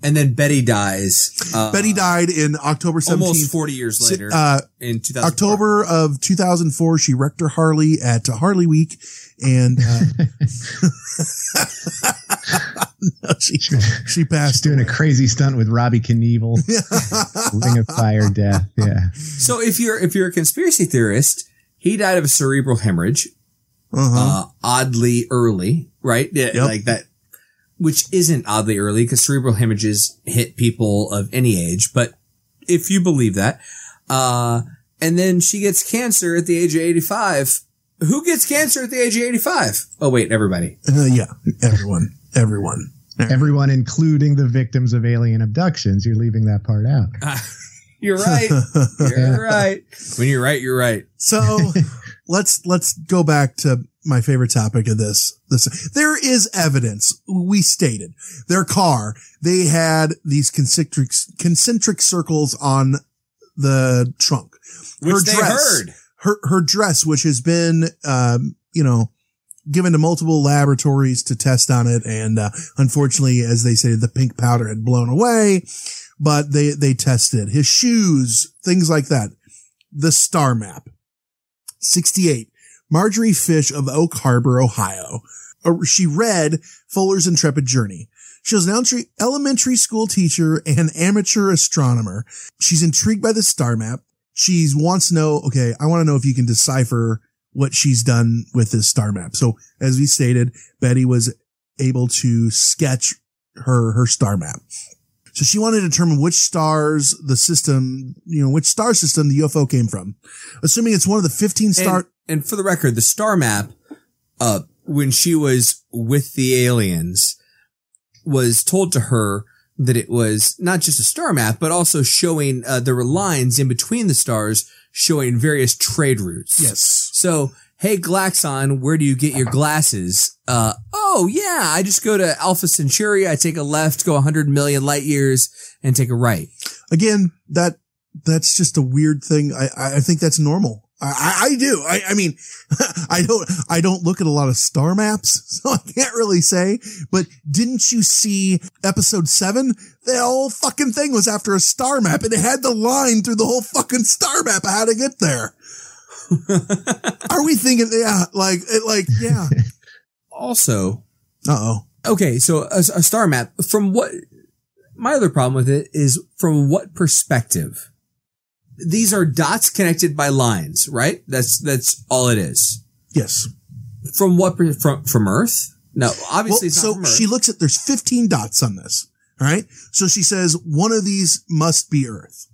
And then Betty dies. Uh, Betty died in October 17th. almost 40 years later. Uh, in 2000. October of 2004, she wrecked her Harley at Harley Week and, uh, no, she, she passed. She's doing a crazy stunt with Robbie Knievel. Ring of Fire death. Yeah. So if you're if you're a conspiracy theorist, he died of a cerebral hemorrhage, Uh-huh. uh, oddly early, right? Yeah, Yep. Like that, which isn't oddly early because cerebral hemorrhages hit people of any age. But if you believe that, uh, and then she gets cancer at the age of 85. Who gets cancer at the age of 85? Oh, wait, everybody. Uh, yeah, everyone, everyone. Everyone, including the victims of alien abductions. You're leaving that part out. You're right. You're right. When you're right, you're right. So let's let's go back to my favorite topic of this. This there is evidence. We stated their car. They had these concentric concentric circles on the trunk. Which they heard. Her her dress, which has been um, you know given to multiple laboratories to test on it, and uh, unfortunately, as they say, the pink powder had blown away. But they they tested his shoes, things like that. The star map. 68. Marjorie Fish of Oak Harbor, Ohio. Uh, She read Fuller's Interrupted Journey. She was an elementary, school teacher and amateur astronomer. She's intrigued by the star map. She wants to know, okay, I want to know if you can decipher what she's done with this star map. So as we stated, Betty was able to sketch her, her star map. So she wanted to determine which stars the system, you know, which star system the UFO came from. Assuming it's one of the 15 star, And, and for the record, the star map, uh, when she was with the aliens, was told to her that it was not just a star map, but also showing uh, there were lines in between the stars showing various trade routes. Yes. So, hey, Glaxon, where do you get your glasses? Uh, oh yeah, I just go to Alpha Centauri. I take a left, go 100 million light years, and take a right. again, that, that's just a weird thing. I, I I think that's normal. I, I, do. I, I mean, I don't, I don't look at a lot of star maps, so I can't really say, but didn't you see episode seven? The whole fucking thing was after a star map and it had the line through the whole fucking star map of how to get there. Are we thinking, yeah, like, like, yeah. Also, Uh oh. Okay, so a, a star map from what my other problem with it is from what perspective? These are dots connected by lines, right? That's that's all it is. Yes. From what from from Earth? No, obviously it's not so from Earth. she looks at there's 15 dots on this. All right. So she says one of these must be Earth,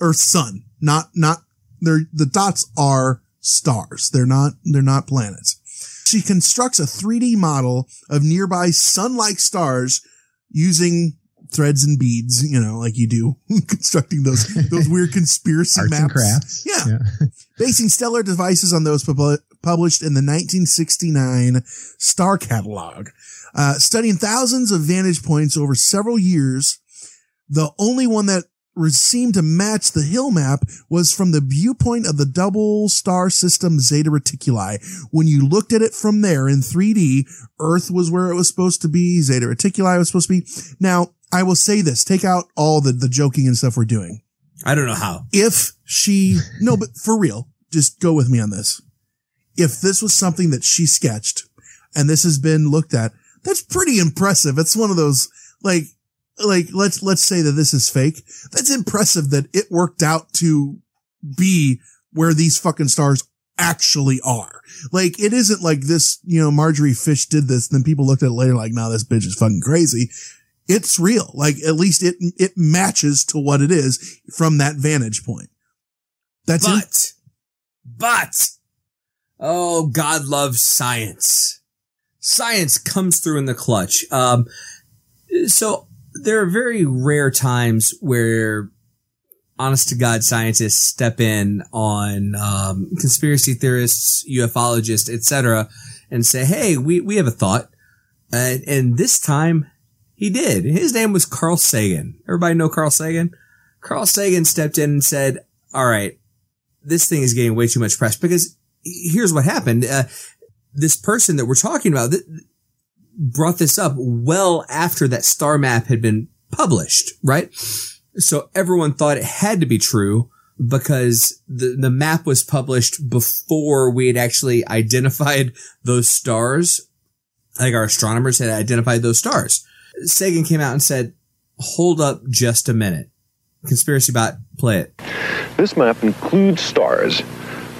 Earth, Sun, not not there. The dots are stars. They're not, they're not planets. She constructs a 3D model of nearby sun-like stars using threads and beads, you know, like you do constructing those, those weird conspiracy Arts maps. and crafts. Yeah. Basing stellar devices on those pub- published in the 1969 Star Catalog. Uh, studying thousands of vantage points over several years, the only one that seemed to match the hill map was from the viewpoint of the double star system Zeta Reticuli. When you looked at it from there in 3D, Earth was where it was supposed to be, Zeta Reticuli was supposed to be. Now, I will say this, take out all the, the joking and stuff we're doing. I don't know how. If she, no, but for real, just go with me on this. If this was something that she sketched and this has been looked at, that's pretty impressive. It's one of those, like, like, let's, let's say that this is fake. That's impressive that it worked out to be where these fucking stars actually are. Like, it isn't like this, you know, Marjorie Fish did this. Then people looked at it later like, nah, this bitch is fucking crazy. It's real. Like, at least it, it matches to what it is from that vantage point. That's it. But, but, oh, God loves science. Science comes through in the clutch. Um, so there are very rare times where honest to God scientists step in on, um, conspiracy theorists, ufologists, etc., and say, Hey, we, we have a thought. And, and this time he did. His name was Carl Sagan. Everybody know Carl Sagan? Carl Sagan stepped in and said, all right, this thing is getting way too much press because here's what happened. Uh, this person that we're talking about th- brought this up well after that star map had been published, right? So everyone thought it had to be true because the, the map was published before we had actually identified those stars. Like our astronomers had identified those stars. Sagan came out and said, hold up just a minute. Conspiracy bot, play it. This map includes stars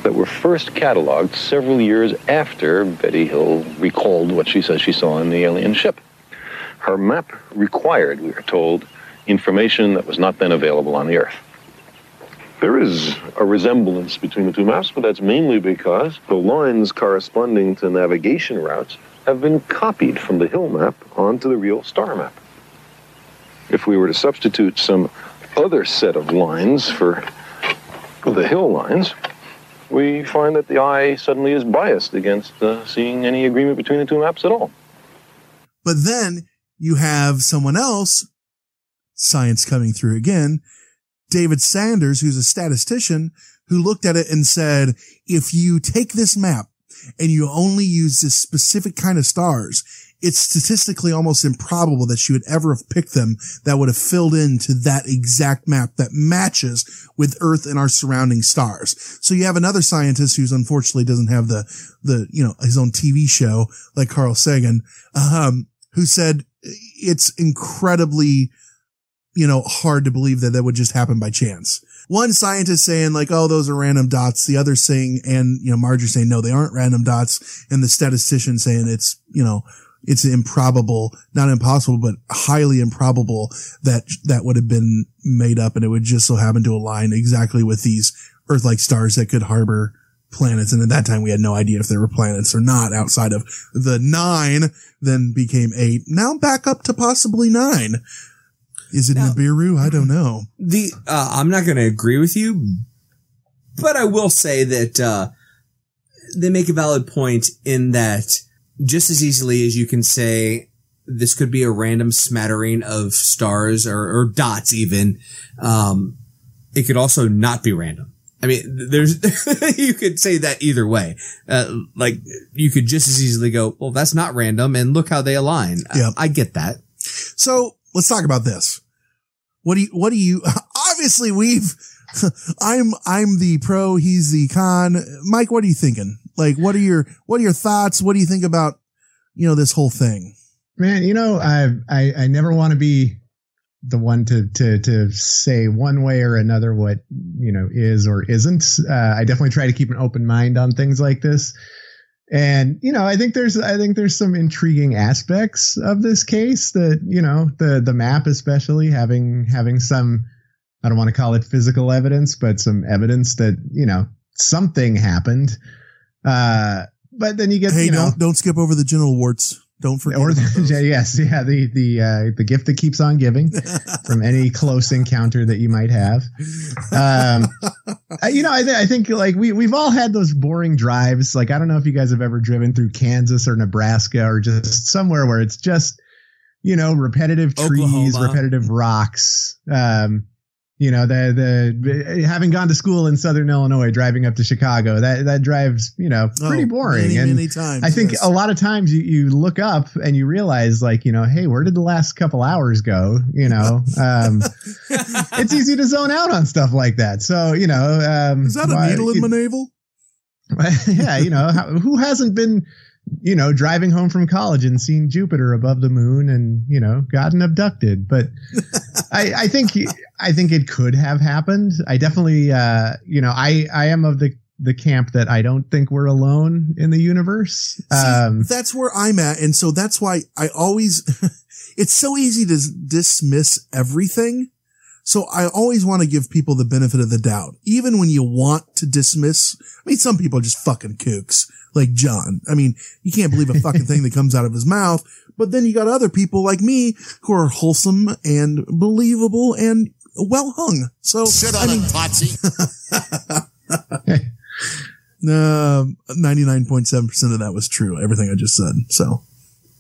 that were first cataloged several years after Betty Hill recalled what she says she saw in the alien ship. Her map required, we are told, information that was not then available on the Earth. There is a resemblance between the two maps, but that's mainly because the lines corresponding to navigation routes have been copied from the hill map onto the real star map. If we were to substitute some other set of lines for the hill lines, we find that the eye suddenly is biased against uh, seeing any agreement between the two maps at all. But then you have someone else, science coming through again, David Saunders, who's a statistician, who looked at it and said, if you take this map and you only use this specific kind of stars, it's statistically almost improbable that she would ever have picked them that would have filled into that exact map that matches with Earth and our surrounding stars. So you have another scientist who's unfortunately doesn't have the, the, you know, his own TV show like Carl Sagan, um, who said it's incredibly, you know, hard to believe that that would just happen by chance. One scientist saying like, oh, those are random dots. The other saying, and, you know, Marjorie saying, no, they aren't random dots. And the statistician saying it's, you know, it's improbable, not impossible, but highly improbable that that would have been made up and it would just so happen to align exactly with these Earth-like stars that could harbor planets. And at that time, we had no idea if there were planets or not outside of the nine, then became eight. Now back up to possibly nine. Is it Nibiru? I don't know. The, uh, I'm not going to agree with you, but I will say that, uh, they make a valid point in that just as easily as you can say this could be a random smattering of stars or, or dots even, um, it could also not be random. I mean, there's, you could say that either way. Uh, like you could just as easily go, well, that's not random and look how they align. Yeah. I, I get that. So let's talk about this. What do you, what do you, obviously we've, I'm, I'm the pro, he's the con. Mike, what are you thinking? Like, what are your, what are your thoughts? What do you think about, you know, this whole thing? Man, you know, I, I, I never want to be the one to, to, to say one way or another what, you know, is or isn't. Uh, I definitely try to keep an open mind on things like this. And, you know, I think there's, I think there's some intriguing aspects of this case that, you know, the, the map, especially having, having some, I don't want to call it physical evidence, but some evidence that, you know, something happened. Uh, but then you get Hey, you know, don't don't skip over the genital warts. Don't forget. or about those. the, yes, yeah, the the uh, the gift that keeps on giving from any close encounter that you might have. Um, uh, you know, I, th- I think like we we've all had those boring drives. Like I don't know if you guys have ever driven through Kansas or Nebraska or just somewhere where it's just you know repetitive trees, Oklahoma. repetitive rocks. Um, you know the the having gone to school in Southern Illinois, driving up to Chicago, that that drives you know pretty Oh, boring. many, and many times, I think yes. a lot of times you, you look up and you realize like you know hey where did the last couple hours go you know um, it's easy to zone out on stuff like that so you know um, Is that a why- needle in my navel? yeah you know how, who hasn't been you know driving home from college and seeing Jupiter above the moon and you know gotten abducted but I, I think I think it could have happened I definitely uh, you know I I am of the the camp that I don't think we're alone in the universe um, that's where I'm at. And so that's why I always, it's so easy to dismiss everything. So I always want to give people the benefit of the doubt, even when you want to dismiss. I mean, some people are just fucking kooks, like John. I mean, you can't believe a fucking thing that comes out of his mouth. But then you got other people like me who are wholesome and believable and well hung. So Sit on I mean, it, Potsy. uh, 99.7% of that was true. Everything I just said. So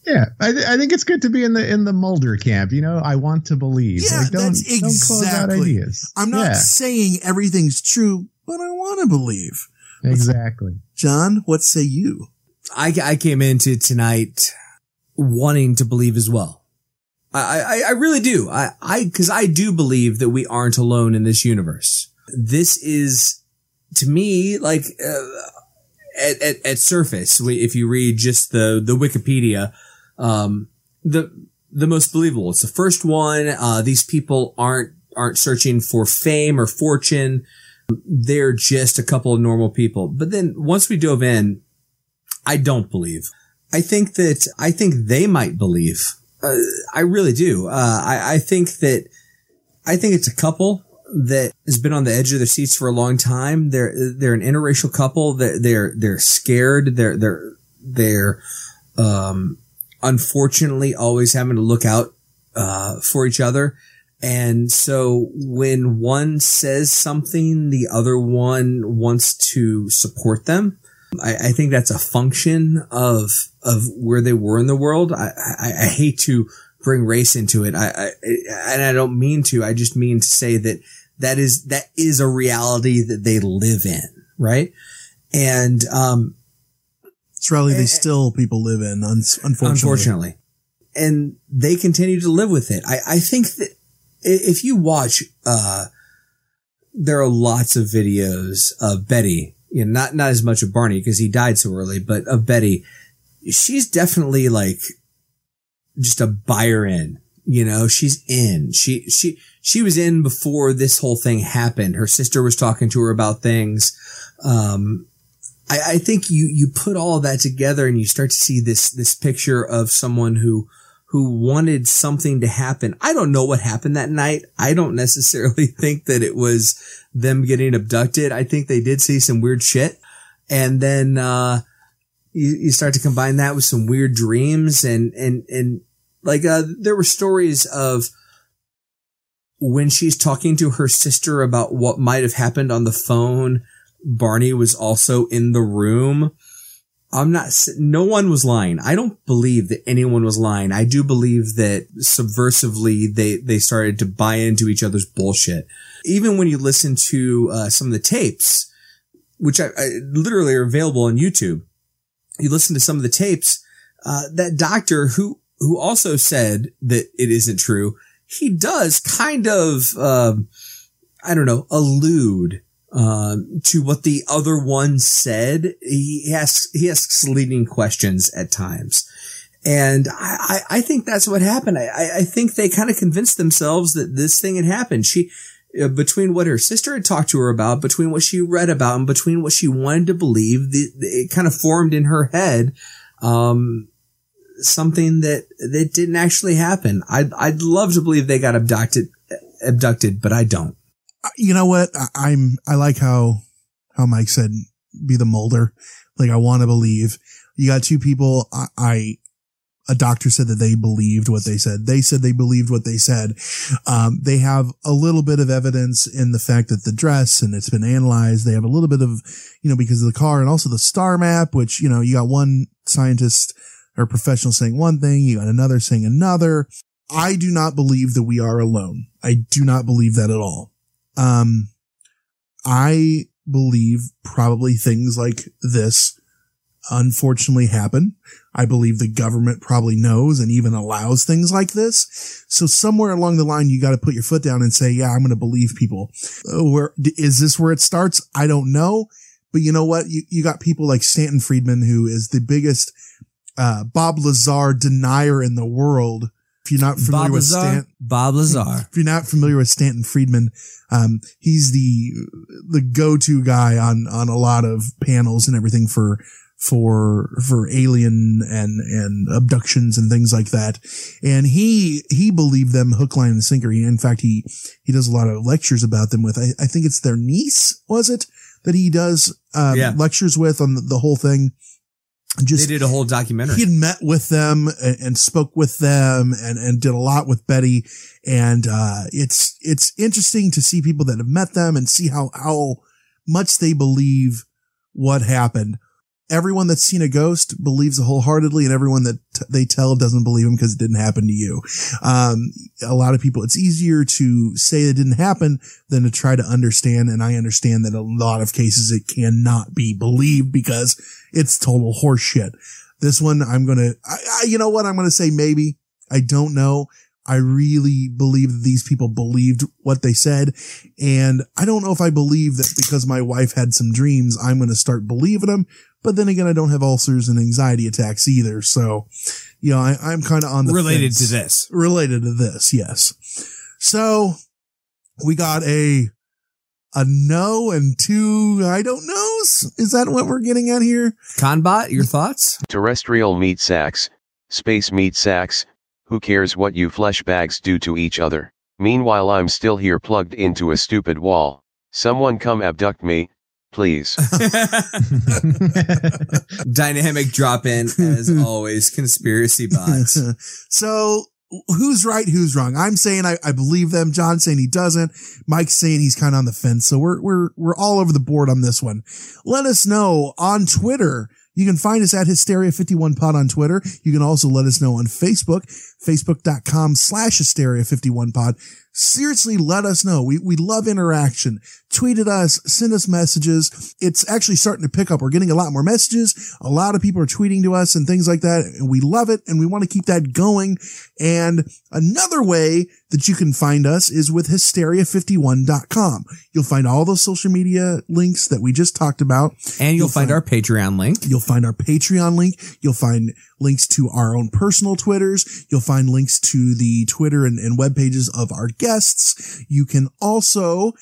Yeah, I, th- I think it's good to be in the in the Mulder camp. You know, I want to believe. Yeah, Like, don't, that's don't close out exactly. ideas. I'm not Yeah, saying everything's true, but I want to believe. exactly. John, what say you? I, I came into tonight wanting to believe as well. I, I, I really do. I, I, cause I do believe that we aren't alone in this universe. This is to me like, uh, at, at, at surface, if you read just the, the Wikipedia, um, the, the most believable. It's the first one. Uh, these people aren't, aren't searching for fame or fortune. They're just a couple of normal people. But then once we dove in, I don't believe. I think that I think they might believe. Uh, I really do. Uh, I, I think that I think it's a couple that has been on the edge of their seats for a long time. They're they're an interracial couple. They're they're, they're scared. They're they're they're um, unfortunately always having to look out uh, for each other. And so when one says something, the other one wants to support them. I, I think that's a function of of where they were in the world. I, I, I hate to bring race into it. I, and I don't mean to. I just mean to say that that is that is a reality that they live in, right? And um, It's reality they still people live in, unfortunately. unfortunately, and they continue to live with it. I, I think that if you watch, uh, there are lots of videos of Betty, you know, not, not as much of Barney because he died so early, but of Betty. She's definitely like just a buyer in, you know, she's in. She, she, she was in before this whole thing happened. Her sister was talking to her about things. Um, I, I think you, you put all of that together and you start to see this, this picture of someone who, who wanted something to happen. I don't know what happened that night. I don't necessarily think that it was them getting abducted. I think they did see some weird shit. And then, uh, you, you start to combine that with some weird dreams and, and, and like, uh, there were stories of when she's talking to her sister about what might have happened on the phone. Barney was also in the room. I'm not, no one was lying. I don't believe that anyone was lying. I do believe that subversively they, they started to buy into each other's bullshit. Even when you listen to, uh, some of the tapes, which I, I literally are available on YouTube, you listen to some of the tapes, uh, that doctor who, who also said that it isn't true, he does kind of, um, I don't know, allude um, to what the other one said. He asks he asks leading questions at times, and I, I, I think that's what happened. I, I- think they kind of convinced themselves that this thing had happened. She. uh, Between what her sister had talked to her about, between what she read about, and between what she wanted to believe, the- it kind of formed in her head, um, something that that didn't actually happen. I'd I'd love to believe they got abducted, abducted, but I don't. You know what? I, I'm, I like how how Mike said, be the Mulder. Like I want to believe. You got two people. I, I a doctor said that they believed what they said. They said they believed what they said. Um, they have a little bit of evidence in the fact that the dress and it's been analyzed. They have a little bit of, you know, because of the car and also the star map, which, you know, you got one scientist or professional saying one thing, you got another saying another. I do not believe that we are alone. I do not believe that at all. Um, I believe probably things like this unfortunately happen. I believe the government probably knows and even allows things like this. So somewhere along the line, you got to put your foot down and say, yeah, I'm going to believe people. Uh, Where is this where it starts? I don't know. But you know what? You, you got people like Stanton Friedman, who is the biggest, uh, Bob Lazar denier in the world. If you're not familiar Bob with Lazar? Stan, Bob Lazar. if you're not familiar with Stanton Friedman, um, he's the the go-to guy on on a lot of panels and everything for for for alien and and abductions and things like that. And he he believed them hook, line, and sinker. He, in fact, he he does a lot of lectures about them with. I, I think it's their niece, was it that he does um, Yeah. lectures with on the, the whole thing. Just they did a whole documentary. he had met with them and, and spoke with them and, and did a lot with Betty. And, uh, it's, it's interesting to see people that have met them and see how, how much they believe what happened. Everyone that's seen a ghost believes it wholeheartedly and everyone that t- they tell doesn't believe them because it didn't happen to you. Um, a lot of people, it's easier to say it didn't happen than to try to understand. And I understand that a lot of cases it cannot be believed because it's total horseshit. This one, I'm going to, you know what? I'm going to say maybe. I don't know. I really believe that these people believed what they said. And I don't know if I believe that because my wife had some dreams, I'm going to start believing them. But then again, I don't have ulcers and anxiety attacks either. So, you know, I, I'm kind of on the Related fence. to this. Related to this. Yes. So we got a, a no and two I don't knows. Is that what we're getting at here? Conbot, your thoughts? Terrestrial meat sacks, space meat sacks, who cares what you flesh bags do to each other? Meanwhile, I'm still here plugged into a stupid wall. Someone come abduct me, please. Dynamic drop in as always. Conspiracy bots. so who's right, who's wrong? I'm saying I, I believe them. John's saying he doesn't. Mike's saying he's kind of on the fence. So we're we're we're all over the board on this one. Let us know on Twitter. You can find us at Hysteria51pod on Twitter. You can also let us know on Facebook, facebook.com slash Hysteria51pod. Seriously, let us know. We, we love interaction. Tweet at us, send us messages. It's actually starting to pick up. We're getting a lot more messages. A lot of people are tweeting to us and things like that. And we love it. And we want to keep that going. And another way that you can find us is with hysteria51.com. You'll find all those social media links that we just talked about. And you'll, find, our Patreon link. You'll find our Patreon link. You'll find links to our own personal Twitters. You'll find links to the Twitter and, and web pages of our guests. You can also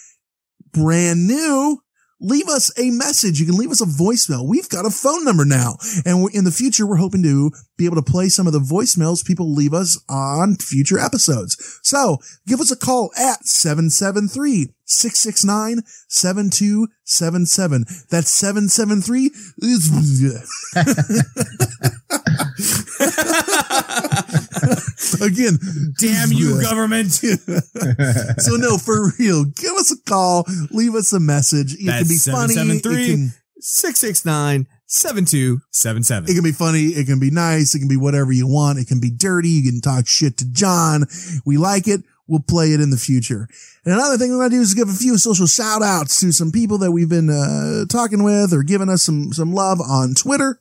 brand new leave us a message. You can leave us a voicemail. We've got a phone number now. And in the future, we're hoping to be able to play some of the voicemails people leave us on future episodes. So give us a call at 773 669 7277. That's 773 Again, Damn you, government. so no, for real, give us a call, leave us a message. It can be funny. It 669 7277. it can be funny. It can be nice. It can be whatever you want. It can be dirty. You can talk shit to John. We like it. We'll play it in the future. And another thing we're going to do is give a few social shout outs to some people that we've been uh, talking with or giving us some, some love on Twitter.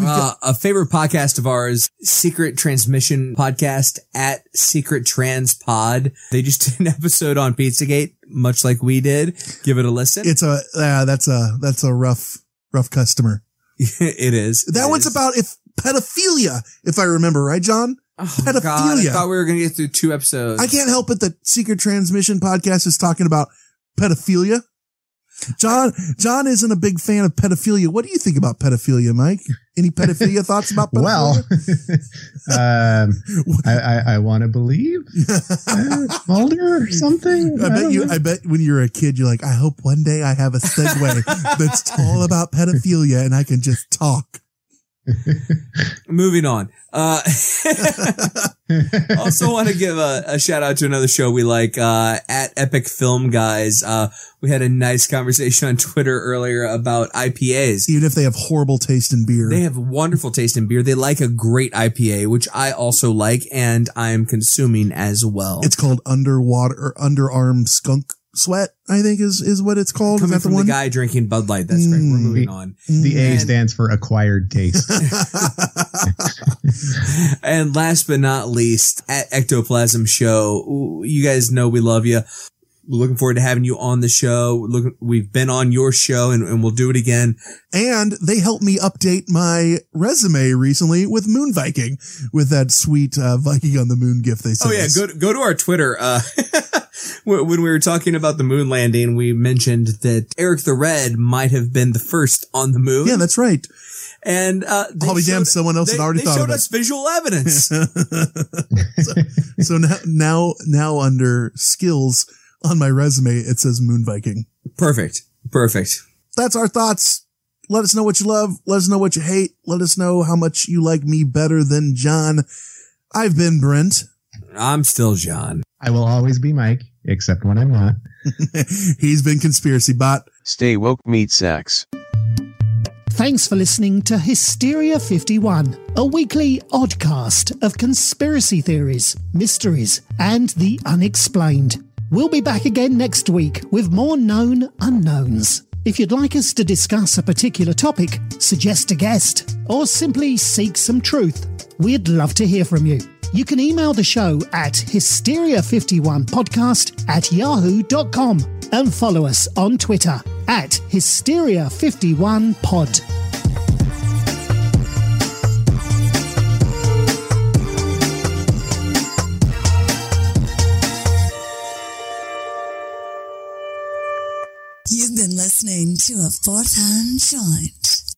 Uh, a favorite podcast of ours, Secret Transmission Podcast at Secret Trans Pod. They just did an episode on Pizzagate, much like we did. Give it a listen. It's a, uh, that's a, that's a rough, rough customer. it is. That It one's is. about if pedophilia, if I remember right, John? pedophilia. Oh, God, I thought we were going to get through two episodes. I can't help it that Secret Transmission podcast is talking about pedophilia. John, John isn't a big fan of pedophilia. What do you think about pedophilia, Mike? Any pedophilia thoughts about pedophilia? Well, um, I, I, I want to believe uh, Mulder or something. I bet you. know. I bet when you're a kid, you're like, I hope one day I have a segue that's all about pedophilia and I can just talk. Moving on. Uh, also want to give a, a shout out to another show we like, uh, at Epic Film Guys. Uh, we had a nice conversation on Twitter earlier about IPAs. Even if they have horrible taste in beer, They have wonderful taste in beer. They like a great IPA, which I also like and I am consuming as well. it's called underwater underarm skunk sweat. I think is is what it's called. coming is that from the the, guy drinking Bud Light. That's great. We're Mm. moving on. The A And- stands for acquired taste. and last but not least, at Ectoplasm Show, you guys know we love you. We're looking forward to having you on the show. Look, we've been on your show and, and we'll do it again. And they helped me update my resume recently with Moon Viking with that sweet uh, Viking on the Moon gift they sent. Oh yeah, us. go to, go to our Twitter. Uh, when when we were talking about the moon landing, we mentioned that Eric the Red might have been the first on the moon. Yeah, that's right. And uh, they I'll be damned, someone else they, had already they thought showed of it. us visual evidence. so, so now, now, now under skills on my resume, it says Moon Viking. Perfect. Perfect. That's our thoughts. Let us know what you love. Let us know what you hate. Let us know how much you like me better than John. I've been Brent. I'm still John. I will always be Mike, except when I'm not. He's been Conspiracy Bot. Stay woke, meat sacks. Thanks for listening to Hysteria 51, a weekly oddcast of conspiracy theories, mysteries, and the unexplained. We'll be back again next week with more known unknowns. If you'd like us to discuss a particular topic, suggest a guest, or simply seek some truth, we'd love to hear from you. You can email the show at hysteria51podcast at yahoo.com and follow us on Twitter at hysteria51pod. You've been listening to a fourth hand joint.